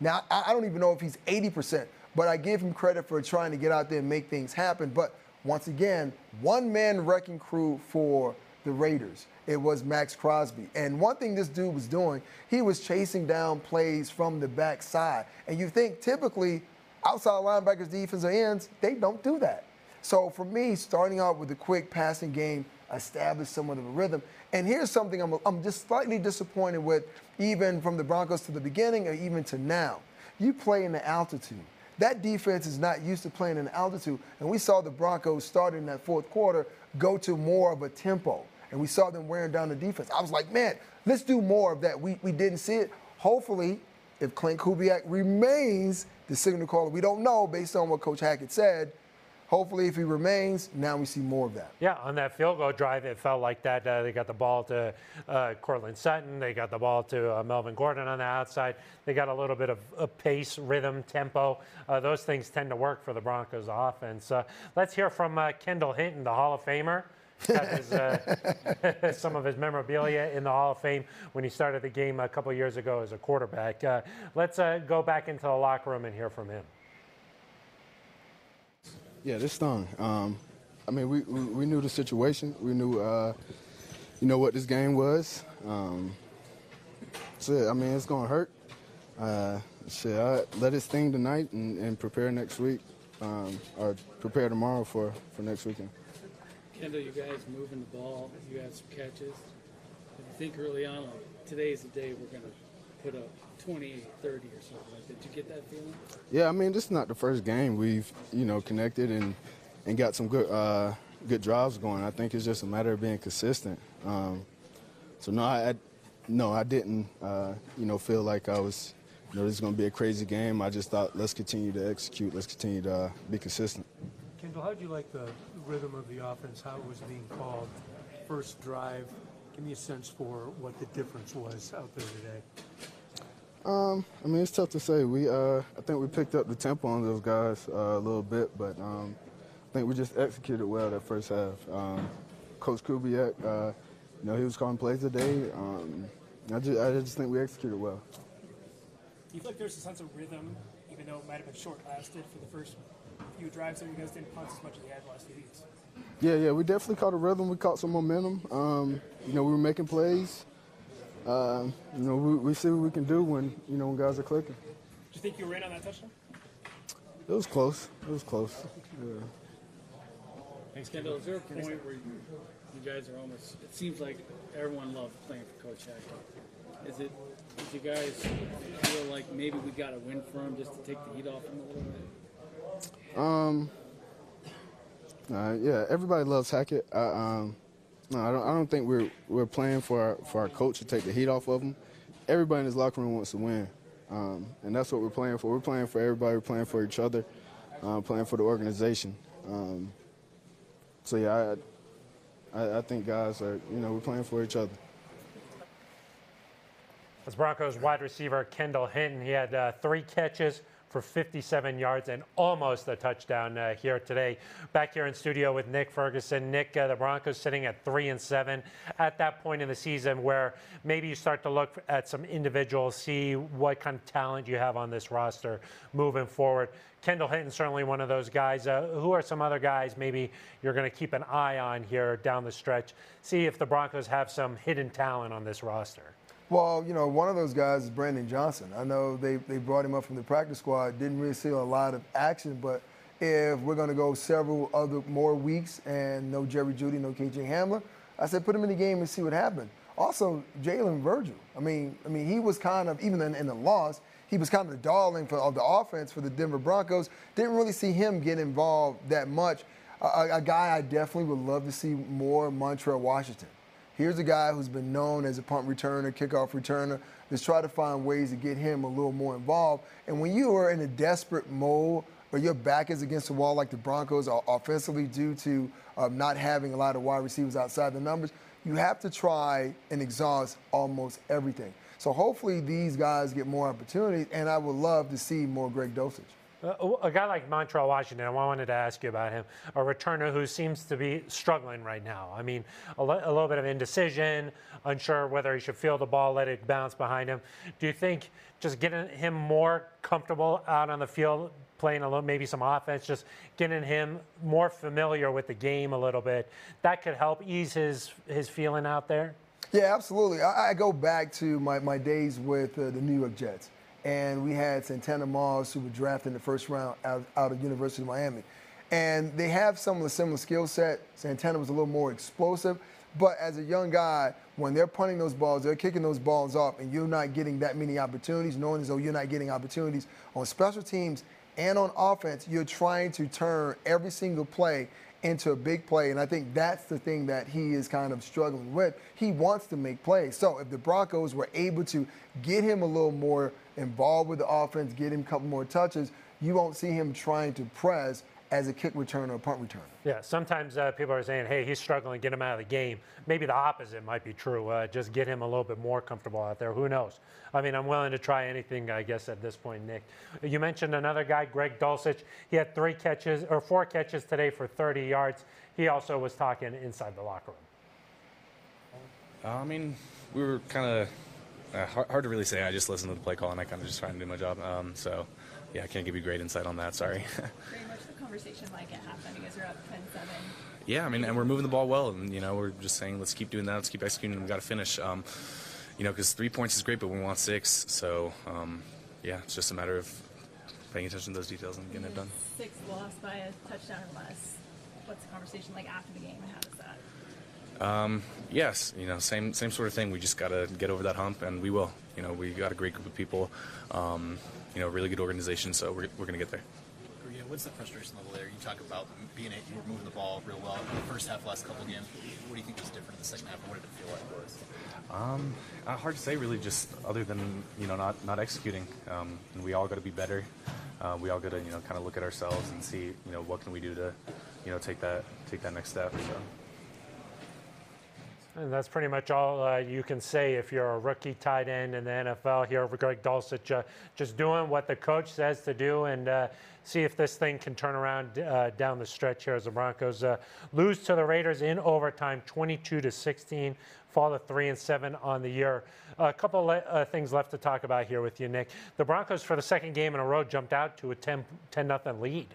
Now, I, I don't even know if he's 80%, but I give him credit for trying to get out there and make things happen. But once again, one man wrecking crew for the Raiders. It was Maxx Crosby. And one thing this dude was doing, he was chasing down plays from the backside. And you think typically outside linebackers, defensive ends, they don't do that. So for me, starting out with a quick passing game established somewhat of a rhythm. And here's something I'm, I'm just slightly disappointed with, even from the Broncos to the beginning or even to now. You play in the altitude. That defense is not used to playing in altitude. And we saw the Broncos starting in that fourth quarter go to more of a tempo. And we saw them wearing down the defense. I was like, man, let's do more of that. We, we didn't see it. Hopefully, if Klint Kubiak remains the signal caller, we don't know based on what Coach Hackett said. Hopefully, if he remains, now we see more of that. Yeah, on that field goal drive, it felt like that. Uh, they got the ball to uh, Courtland Sutton. They got the ball to uh, Melvin Gordon on the outside. They got a little bit of, pace, rhythm, tempo. Uh, those things tend to work for the Broncos offense. Uh, let's hear from uh, Kendall Hinton, the Hall of Famer. his, uh, some of his memorabilia in the Hall of Fame when he started the game a couple years ago as a quarterback. Uh, let's uh, go back into the locker room and hear from him. Yeah, this stung. Um, I mean, we, we, knew the situation. We knew, uh, you know, what this game was. Um, I mean, it's going to hurt. Uh, shit, I let it sting tonight and, and prepare next week, um, or prepare tomorrow for, for next weekend. Kendall, you guys moving the ball. You had some catches. I think early on, like, today's the day we're going to put up 28, 30 or something like that. Did you get that feeling? Yeah, I mean, this is not the first game we've, you know, connected and, and got some good uh, good drives going. I think it's just a matter of being consistent. Um, so no, I, I, no, I didn't, uh, you know, feel like I was, you know, this is going to be a crazy game. I just thought let's continue to execute, let's continue to uh, be consistent. Kendall, how do you like the rhythm of the offense, how it was being called? First drive, give me a sense for what the difference was out there today. Um, I mean, it's tough to say. We, uh, I think we picked up the tempo on those guys uh, a little bit, but um, I think we just executed well that first half. Um, Coach Kubiak, uh, you know, he was calling plays today. Um, I just, I just think we executed well. Do you feel like there's a sense of rhythm, even though it might have been short-lasted for the first few drives that you guys didn't punt as much as you had last few weeks? Yeah, yeah, we definitely caught a rhythm. We caught some momentum. Um, you know, we were making plays uh, you know, we, we, see what we can do when you know when guys are clicking. Do you think you were in on that touchdown? It was close. It was close. Yeah. Thanks, Kendall. Is there a point where you, you guys are almost? It seems like everyone loved playing for Coach Hackett. Is it? Did you guys feel like maybe we got a win for him just to take the heat off him a little bit? Um. Uh, yeah, everybody loves Hackett. I, um, no, I don't. I don't think we're we're playing for our, for our coach to take the heat off of him. Everybody in this locker room wants to win, um, and that's what we're playing for. We're playing for everybody. We're playing for each other, uh, playing for the organization. Um, so yeah, I, I, I think guys are you know we're playing for each other. As Broncos wide receiver Kendall Hinton, he had uh, three catches for 57 yards and almost a touchdown uh, here today. Back here in studio with Nick Ferguson. Nick, uh, the Broncos sitting at three and seven at that point in the season where maybe you start to look at some individuals, see what kind of talent you have on this roster moving forward. Kendall Hinton certainly one of those guys. Uh, who are some other guys maybe you're going to keep an eye on here down the stretch? See if the Broncos have some hidden talent on this roster. Well, you know, one of those guys is Brandon Johnson. I know they, they brought him up from the practice squad, didn't really see a lot of action, but if we're going to go several other more weeks and no Jerry Jeudy, no KJ Hamler, I said put him in the game and see what happened. Also, Jalen Virgil. I mean, I mean, he was kind of even in, in the loss, he was kind of the darling for, of the offense for the Denver Broncos. Didn't really see him get involved that much. A, a guy I definitely would love to see more, Montrell Washington. Here's a guy who's been known as a punt returner, kickoff returner. Let's try to find ways to get him a little more involved. And when you are in a desperate mode or your back is against the wall like the Broncos are offensively due to um, not having a lot of wide receivers outside the numbers, you have to try and exhaust almost everything. So hopefully these guys get more opportunities, and I would love to see more Greg Dulcich. Uh, a guy like Montrell Washington, I wanted to ask you about him, a returner who seems to be struggling right now. I mean, a, a, little bit of indecision, unsure whether he should feel the ball, let it bounce behind him. Do you think just getting him more comfortable out on the field, playing a little, maybe some offense, just getting him more familiar with the game a little bit, that could help ease his, his feeling out there? Yeah, absolutely. I, I go back to my, my days with uh, the New York Jets and we had Santana Moss, who was drafted in the first round out, out of University of Miami. And they have some of the similar skill set. Santana was a little more explosive, but as a young guy, when they're punting those balls, they're kicking those balls off, and you're not getting that many opportunities, knowing as though you're not getting opportunities on special teams, and on offense, you're trying to turn every single play into a big play. And I think that's the thing that he is kind of struggling with. He wants to make plays. So if the Broncos were able to get him a little more involved with the offense, get him a couple more touches, you won't see him trying to press as a kick returner or punt returner. Yeah, sometimes uh, people are saying, hey, he's struggling, get him out of the game. Maybe the opposite might be true. Uh, just get him a little bit more comfortable out there. Who knows? I mean, I'm willing to try anything, I guess, at this point, Nick. You mentioned another guy, Greg Dulcich. He had three catches, or four catches today for 30 yards. He also was talking inside the locker room. Uh, I mean, we were kind of uh, hard, hard, to really say. I just listened to the play call and I kind of just trying to do my job. Um, so, yeah, I can't give you great insight on that. Sorry. conversation like at halftime? You guys are up 10-7. Yeah, I mean, and we're moving the ball well, and you know, we're just saying let's keep doing that, let's keep executing, and we got to finish. Um, you know, because three points is great, but we want six. So, um, yeah, it's just a matter of paying attention to those details and getting it done. Six lost by a touchdown or less. What's the conversation like after the game, and how does that? Um, yes, you know, same same sort of thing. We just got to get over that hump, and we will. You know, we got a great group of people. Um, you know, really good organization, so we're, we're going to get there what's the frustration level there? You talk about being you were moving the ball real well in the first half, last couple games. What do you think was different in the second half, what did it feel like for us? Um, uh, hard to say, really. Just other than you know not not executing, um, and we all got to be better. Uh, we all got to you know kind of look at ourselves and see you know what can we do to you know take that take that next step. So. And that's pretty much all uh, you can say if you're a rookie tight end in the NFL here. Greg Dulcich uh, just doing what the coach says to do and uh, see if this thing can turn around uh, down the stretch here as the Broncos uh, lose to the Raiders in overtime, 22 to 16, fall to three and seven on the year. A couple le- uh, things left to talk about here with you, Nick. The Broncos, for the second game in a row, jumped out to a 10 0 lead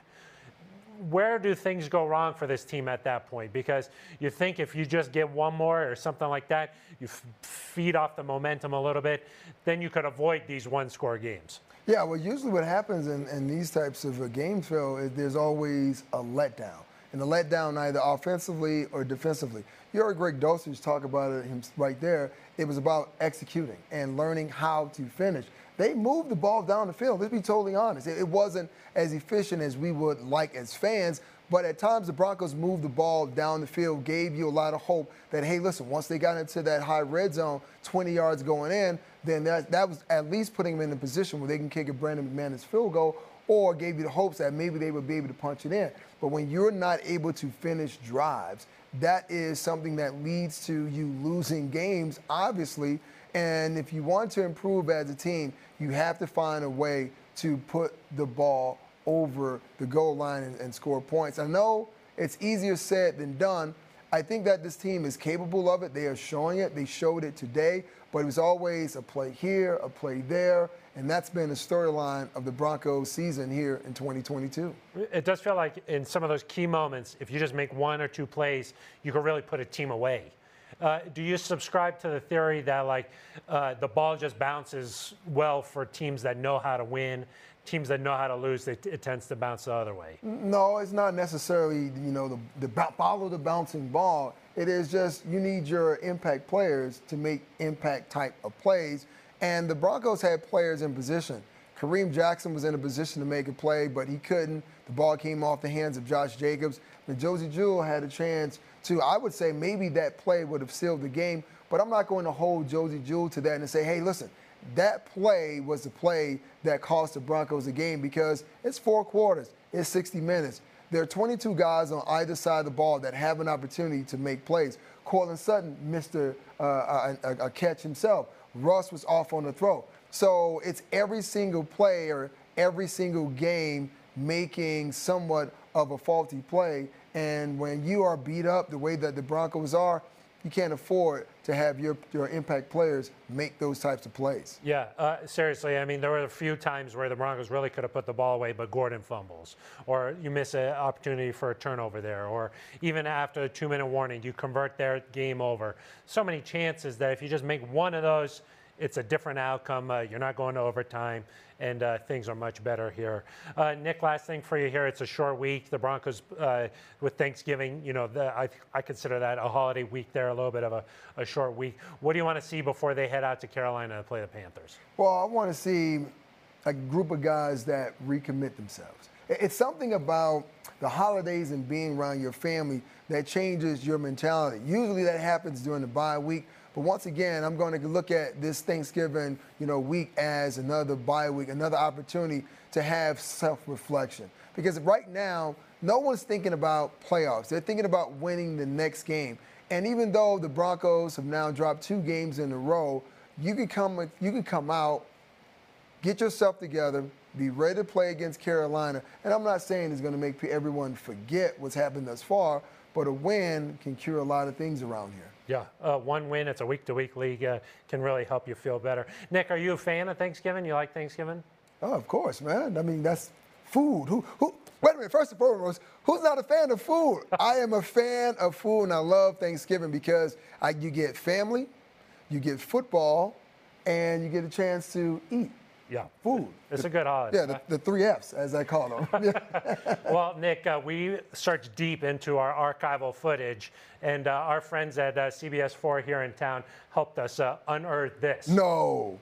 where do things go wrong for this team at that point? Because you think if you just get one more or something like that, you feed off the momentum a little bit, then you could avoid these one score games. Yeah, well, usually what happens in, in these types of uh, games, Phil, is there's always a letdown. And the letdown either offensively or defensively. You heard Greg Dulcich talk about it right there. It was about executing and learning how to finish. They moved the ball down the field. Let's be totally honest. It wasn't as efficient as we would like as fans, but at times the Broncos moved the ball down the field, gave you a lot of hope that, hey, listen, once they got into that high red zone, 20 yards going in, then that, that was at least putting them in a position where they can kick a Brandon McManus field goal or gave you the hopes that maybe they would be able to punch it in. But when you're not able to finish drives, that is something that leads to you losing games, obviously. And if you want to improve as a team, you have to find a way to put the ball over the goal line and, and score points. I know it's easier said than done. I think that this team is capable of it. They are showing it. They showed it today, but it was always a play here, a play there, and that's been the storyline of the Broncos season here in 2022. It does feel like in some of those key moments, if you just make one or two plays, you can really put a team away. Uh, do you subscribe to the theory that like uh, the ball just bounces well for teams that know how to win, teams that know how to lose, it, it tends to bounce the other way? No, it's not necessarily you know the, the follow the bouncing ball. It is just you need your impact players to make impact type of plays, and the Broncos had players in position. Kareem Jackson was in a position to make a play, but he couldn't. The ball came off the hands of Josh Jacobs. And Josey Jewell had a chance I would say maybe that play would have sealed the game, but I'm not going to hold Josey Jewell to that and say, hey, listen, that play was the play that cost the Broncos the game because it's four quarters, it's 60 minutes. There are 22 guys on either side of the ball that have an opportunity to make plays. Courtland Sutton missed a, a, a, catch himself. Russ was off on the throw. So it's every single player, every single game making somewhat of a faulty play. And when you are beat up the way that the Broncos are, you can't afford to have your, your impact players make those types of plays. Yeah, uh, seriously. I mean, there were a few times where the Broncos really could have put the ball away, but Gordon fumbles, or you miss an opportunity for a turnover there, or even after a two minute warning, you convert their game over. So many chances that if you just make one of those, it's a different outcome. Uh, you're not going to overtime, and uh, things are much better here. Uh, Nick, last thing for you here. It's a short week. The Broncos, uh, with Thanksgiving, you know, the, I, I consider that a holiday week there, a little bit of a, a short week. What do you want to see before they head out to Carolina to play the Panthers? Well, I want to see a group of guys that recommit themselves. It's something about the holidays and being around your family that changes your mentality. Usually that happens during the bye week. But once again, I'm going to look at this Thanksgiving, you know, week as another bye week, another opportunity to have self-reflection. Because right now, no one's thinking about playoffs. They're thinking about winning the next game. And even though the Broncos have now dropped two games in a row, you can come you can come out, get yourself together, be ready to play against Carolina. And I'm not saying it's going to make everyone forget what's happened thus far, but a win can cure a lot of things around here. Yeah, uh, one win. It's a week-to-week league. Uh, can really help you feel better. Nick, are you a fan of Thanksgiving? You like Thanksgiving? Oh, of course, man. I mean, that's food. Who, who, wait a minute. First and foremost, who's not a fan of food? I am a fan of food, and I love Thanksgiving because I, you get family, you get football, and you get a chance to eat. Yeah. Food. It's a good holiday. Yeah, the, the three F's, as I call them. well, Nick, uh, we searched deep into our archival footage, and uh, our friends at uh, CBS 4 here in town helped us uh, unearth this. No.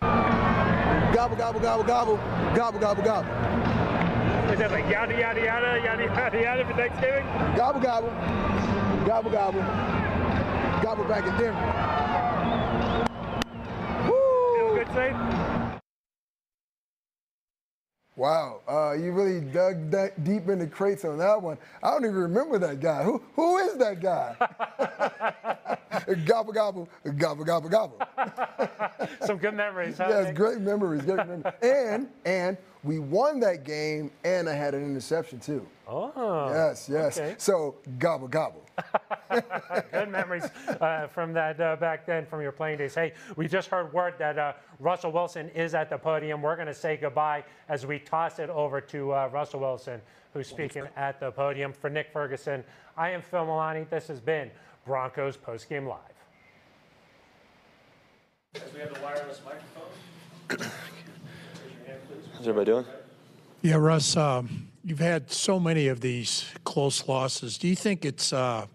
Gobble, gobble, gobble, gobble, gobble, gobble, gobble. Is that like yada, yada, yada, yada, yada, yada for Thanksgiving? Gobble, gobble, gobble, gobble, gobble back in Denver. Feel good, safe? Wow, uh, you really dug deep in the crates on that one. I don't even remember that guy. Who who is that guy? gobble gobble gobble gobble gobble. Some good memories, huh? yes, great memories, great memories. and and we won that game, and I had an interception too. Oh. Yes, yes. okay. So gobble gobble. Good memories uh, from that uh, back then from your playing days. Hey, we just heard word that uh, Russell Wilson is at the podium. We're going to say goodbye as we toss it over to uh, Russell Wilson, who's speaking at the podium. For Nick Ferguson, I am Phil Milani. This has been Broncos Postgame Live. As we have the wireless microphone. How's everybody doing? Yeah, Russ, um, you've had so many of these close losses. Do you think it's, uh,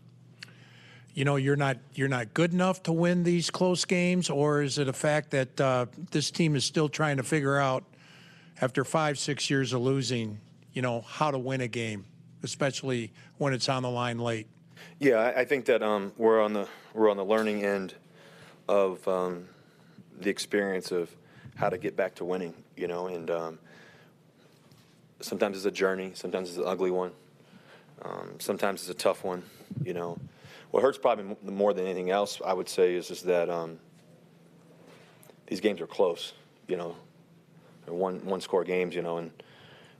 you know, you're not you're not good enough to win these close games, or is it a fact that uh, this team is still trying to figure out, after five six years of losing, you know, how to win a game, especially when it's on the line late? Yeah, I, I think that um, we're on the we're on the learning end of um, the experience of how to get back to winning. You know, and um, sometimes it's a journey, sometimes it's an ugly one, um, sometimes it's a tough one. You know, what hurts probably more than anything else, I would say, is just that um, these games are close. You know, they're one one score games. You know, and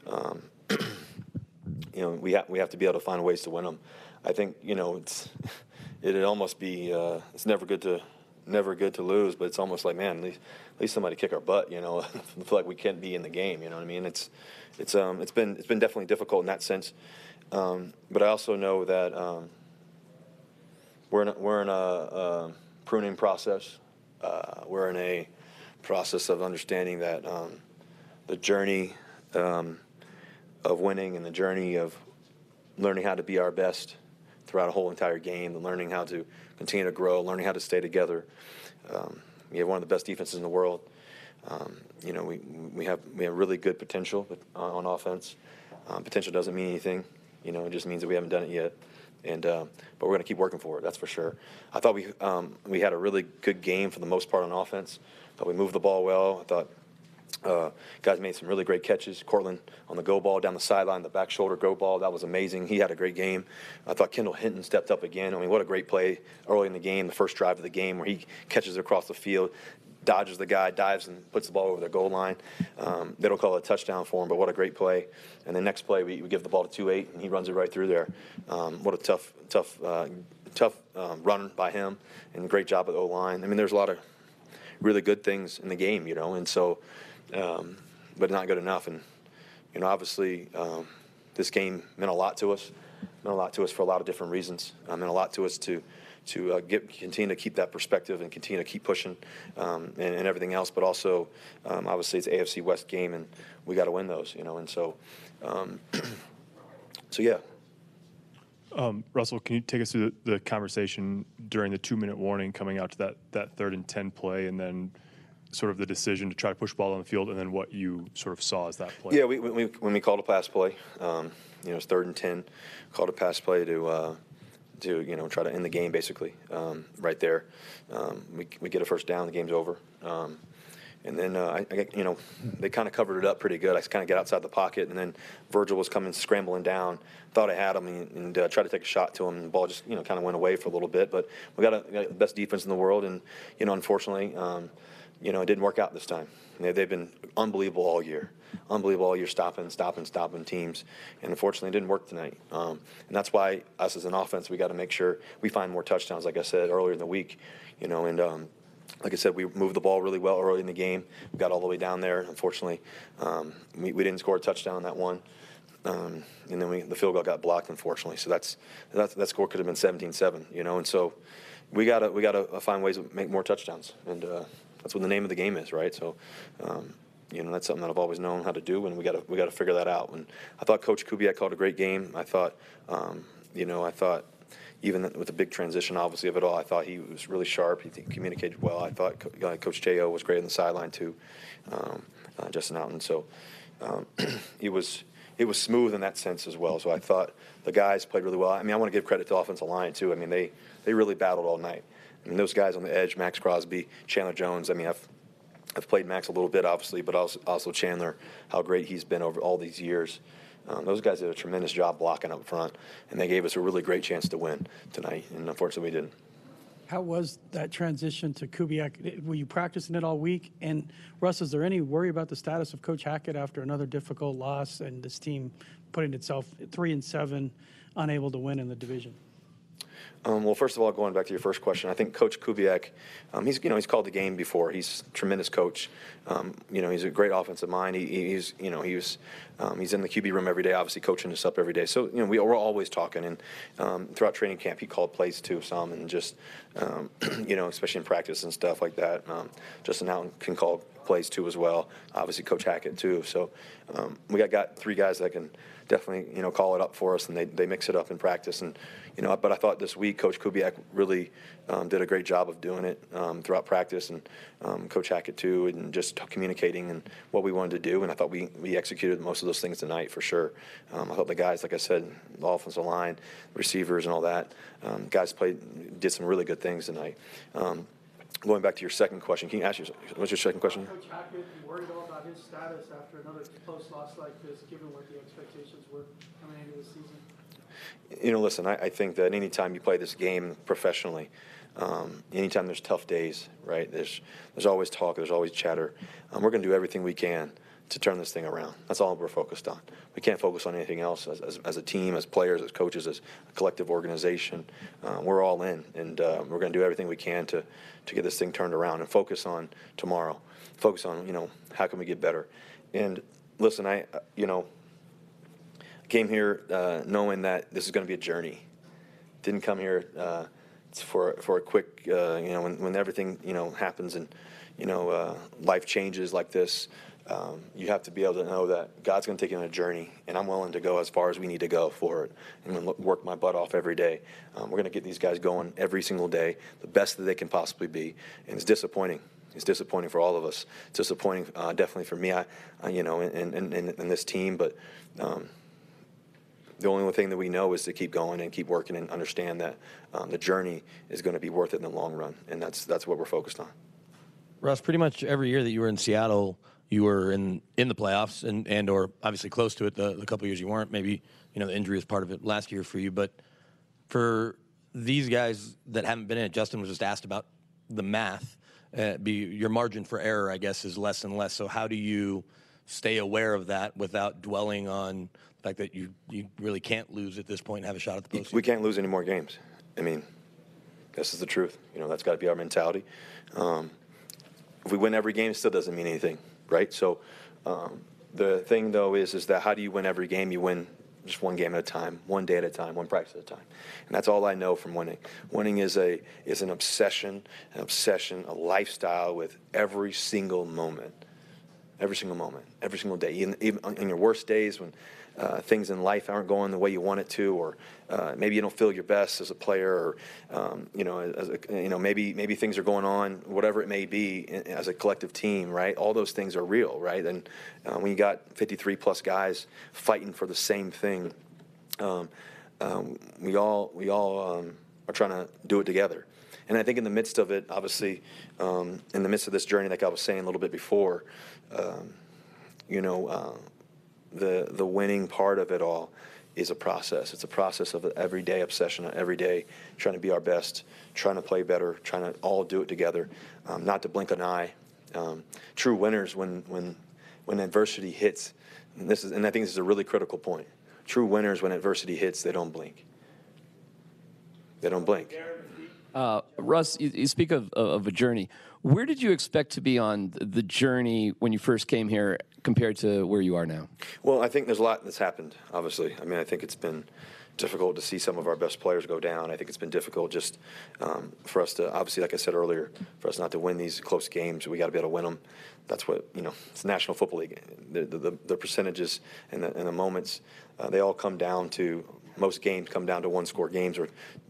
um, you know we have we have to be able to find ways to win them. I think you know it's it'd almost be uh, it's never good to never good to lose, but it's almost like man, at least, at least somebody kick our butt. You know, feel like we can't be in the game. You know what I mean? It's it's um it's been it's been definitely difficult in that sense, um, but I also know that um, we're in we're in a, a pruning process. Uh, we're in a process of understanding that um, the journey um, of winning and the journey of learning how to be our best throughout a whole entire game, and learning how to continue to grow, learning how to stay together. Um, we have one of the best defenses in the world. Um, you know, we, we have we have really good potential but, uh, on offense. Um, potential doesn't mean anything. You know, it just means that we haven't done it yet. And uh, but we're going to keep working for it. That's for sure. I thought we um, we had a really good game for the most part on offense. I thought we moved the ball well. I thought uh, guys made some really great catches. Courtland on the go ball down the sideline, the back shoulder go ball, that was amazing. He had a great game. I thought Kendall Hinton stepped up again. I mean, what a great play early in the game, the first drive of the game where he catches it across the field, dodges the guy, dives and puts the ball over the goal line. Um, they don't call it a touchdown for him, but what a great play. And the next play, we, we give the ball to 2-8, and he runs it right through there. Um, what a tough, tough, uh, tough um, run by him, and great job at the O-line. I mean, there's a lot of really good things in the game, you know, and so, um, but not good enough. And you know, obviously, um, this game meant a lot to us. Meant a lot to us for a lot of different reasons. Uh, meant a lot to us to to uh, get, continue to keep that perspective and continue to keep pushing um, and, and everything else. But also, um, obviously, it's AFC West game, and we got to win those, you know. And so, um, so yeah, Um, Russell, can you take us through the, the conversation during the two-minute warning coming out to that, that third and ten play, and then sort of the decision to try to push ball on the field, and then what you sort of saw as that play? Yeah, we, we, when we called a pass play, um, you know, third and ten, called a pass play to uh, to you know try to end the game basically um, right there. Um, we, we get a first down, the game's over. Um, and then uh, I, I, you know, they kind of covered it up pretty good. I kind of get outside the pocket, and then Virgil was coming scrambling down. Thought I had him, and, and uh, tried to take a shot to him. And the ball just you know kind of went away for a little bit. But we got, a, got the best defense in the world, and you know, unfortunately, um, you know, it didn't work out this time. They, they've been unbelievable all year, unbelievable all year, stopping, stopping, stopping teams, and unfortunately, it didn't work tonight. Um, and that's why us as an offense, we got to make sure we find more touchdowns. Like I said earlier in the week, you know, and um, like I said, we moved the ball really well early in the game. We got all the way down there. Unfortunately, um, we, we, didn't score a touchdown on that one. Um, and then we, the field goal got blocked, unfortunately. So that's, that, that score could have been 17-7, you know. And so we got to we got to find ways to make more touchdowns, and uh, that's what the name of the game is, right? So. Um, you know that's something that I've always known how to do, and we got to we got to figure that out. And I thought Coach Kubiak called a great game. I thought, um, you know, I thought even with the big transition, obviously, of it all, I thought he was really sharp. He communicated well. I thought uh, Coach Teo was great on the sideline too, um, uh, Justin Outten. So um, he was it was smooth in that sense as well. So I thought the guys played really well. I mean, I want to give credit to the offensive line too. I mean, they they really battled all night. Those guys on the edge, Maxx Crosby, Chandler Jones. I mean, I've I've played Maxx a little bit, obviously, but also, also Chandler, how great he's been over all these years. Um, those guys did a tremendous job blocking up front, and they gave us a really great chance to win tonight. And unfortunately, we didn't. How was that transition to Kubiak? Were you practicing it all week? And Russ, is there any worry about the status of Coach Hackett after another difficult loss and this team putting itself three and seven, unable to win in the division? Um, well, first of all, going back to your first question, I think Coach Kubiak, um, he's you know he's called the game before. He's a tremendous coach. Um, you know he's a great offensive mind. He, he's you know he was um, he's in the QB room every day, obviously coaching us up every day. So you know we, we're always talking, and um, throughout training camp he called plays too some, and just um, you know especially in practice and stuff like that. Justin Outten can call plays too as well. Obviously Coach Hackett too. So we got got three guys that can definitely you know call it up for us, and they, they mix it up in practice. And you know, but I thought this week Coach Kubiak really um, did a great job of doing it um, throughout practice, and um, Coach Hackett too, and just communicating and what we wanted to do. And I thought we we executed most of those things tonight for sure. Um, I thought the guys, like I said, the offensive line, receivers, and all that, um, guys played did some really good things tonight. Going back to your second question, can you ask your what's your second question? Coach Hackett, worried all about his status after another close loss like this, given what the expectations were coming into the season? You know, listen, I, I think that anytime you play this game professionally, um, anytime there's tough days, right? There's there's always talk, there's always chatter. Um, we're going to do everything we can to turn this thing around. That's all we're focused on. We can't focus on anything else as, as, as a team, as players, as coaches, as a collective organization. Uh, we're all in, and uh, we're going to do everything we can to to get this thing turned around and focus on tomorrow. Focus on you know how can we get better. And listen, I you know came here uh, knowing that this is going to be a journey. Didn't come here uh, for for a quick, uh, you know, when, when everything you know happens and you know uh, life changes like this. Um, you have to be able to know that God's going to take you on a journey, and I'm willing to go as far as we need to go for it, and work my butt off every day. Um, we're going to get these guys going every single day, the best that they can possibly be, and it's disappointing. It's disappointing for all of us. It's disappointing, uh, definitely for me, I, uh, you know, in, in, in, this team. But um, the only thing that we know is to keep going and keep working and understand that um, the journey is going to be worth it in the long run, and that's that's what we're focused on. Russ, pretty much every year that you were in Seattle, you were in in the playoffs and and or obviously close to it. The, the couple years you weren't, maybe you know the injury is part of it last year for you, but for these guys that haven't been in it, Justin was just asked about the math. Uh, be your margin for error, I guess, is less and less. So how do you stay aware of that without dwelling on the fact that you, you really can't lose at this point and have a shot at the postseason? We can't lose any more games. I mean, this is the truth. You know, that's got to be our mentality. Um, if we win every game, it still doesn't mean anything, right? So um, the thing, though, is is that how do you win every game? You win just one game at a time, one day at a time, one practice at a time. And that's all I know from winning. Winning is a is an obsession, an obsession, a lifestyle with every single moment every single moment, every single day. Even, even in your worst days, when uh, things in life aren't going the way you want it to, or uh, maybe you don't feel your best as a player, or um, you know, a, you know, maybe maybe things are going on, whatever it may be, as a collective team, right? All those things are real, right? And uh, when you got 53 plus guys fighting for the same thing, um, um, we all we all um, are trying to do it together. And I think in the midst of it, obviously, um, in the midst of this journey, like I was saying a little bit before, um, you know, uh, the the winning part of it all is a process. It's a process of everyday obsession, every day trying to be our best, trying to play better, trying to all do it together, um, not to blink an eye. Um, true winners, when when when adversity hits, and this is, and I think this is a really critical point. True winners, when adversity hits, they don't blink. They don't blink. Uh, Russ, you, you speak of, of a journey. Where did you expect to be on the journey when you first came here compared to where you are now? Well, I think there's a lot that's happened, obviously. I mean, I think it's been difficult to see some of our best players go down. I think it's been difficult just um, for us to, obviously, like I said earlier, for us not to win these close games. We got to be able to win them. That's what, you know, it's National Football League. The, the, the percentages and the, and the moments, uh, they all come down to, most games come down to one score games or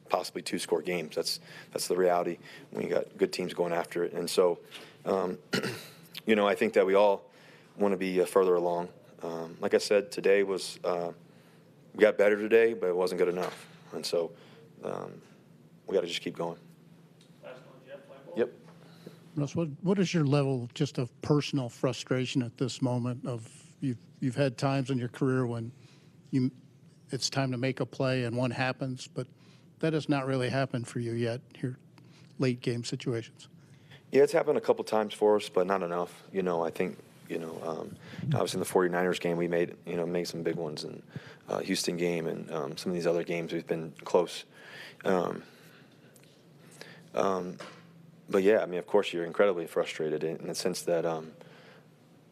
possibly two score games. That's, that's the reality when you got good teams going after it. And so, um, you know, I think that we all want to be uh, further along. Um, like I said, today was uh, we got better today, but it wasn't good enough, and so um, we got to just keep going. Yep. Russ, what, what is your level just of personal frustration at this moment? Of you've you've had times in your career when you it's time to make a play and one happens, but that has not really happened for you yet. Here, late game situations. Yeah, it's happened a couple times for us, but not enough. You know, I think you know, um, obviously in the 49ers game we made you know made some big ones, and uh, Houston game and um, some of these other games we've been close. Um, um, but yeah, I mean, of course, you're incredibly frustrated in, in the sense that um,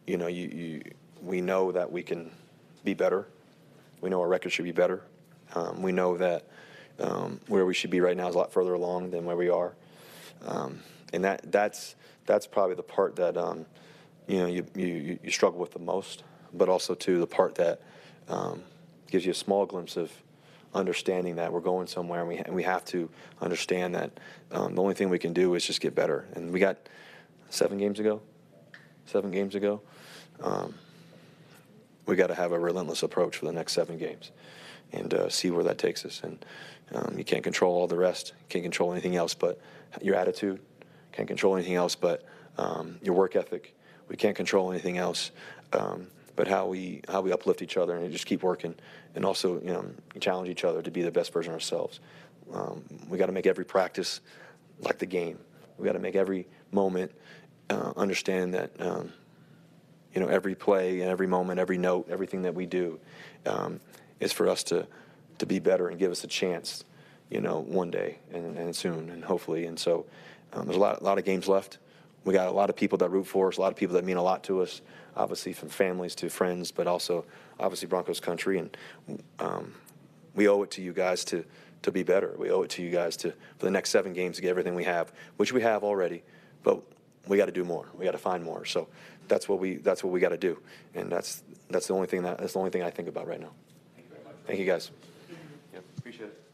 you know you, you we know that we can be better. We know our record should be better. Um, we know that um, where we should be right now is a lot further along than where we are, um, and that that's that's probably the part that um, you know you, you you struggle with the most, but also too the part that um, gives you a small glimpse of understanding that we're going somewhere, and we and we have to understand that um, the only thing we can do is just get better. And we got seven games ago, seven games ago. We got to have a relentless approach for the next seven games, and uh, see where that takes us. And um, you can't control all the rest. You can't control anything else but your attitude. Can't control anything else but um, your work ethic. We can't control anything else um, but how we how we uplift each other and just keep working, and also you know challenge each other to be the best version of ourselves. Um, we got to make every practice like the game. We got to make every moment uh, understand that um, you know every play and every moment, every note, everything that we do um, is for us to to be better and give us a chance, you know, one day and, and soon and hopefully. And so um, there's a lot, a lot of games left. We got a lot of people that root for us, a lot of people that mean a lot to us, obviously from families to friends, but also obviously Broncos country. And um, we owe it to you guys to to be better. We owe it to you guys to for the next seven games to get everything we have, which we have already, but we got to do more. We got to find more. So that's what we that's what we got to do, and that's that's the only thing that that's the only thing I think about right now. Thank you guys. Yep, appreciate it.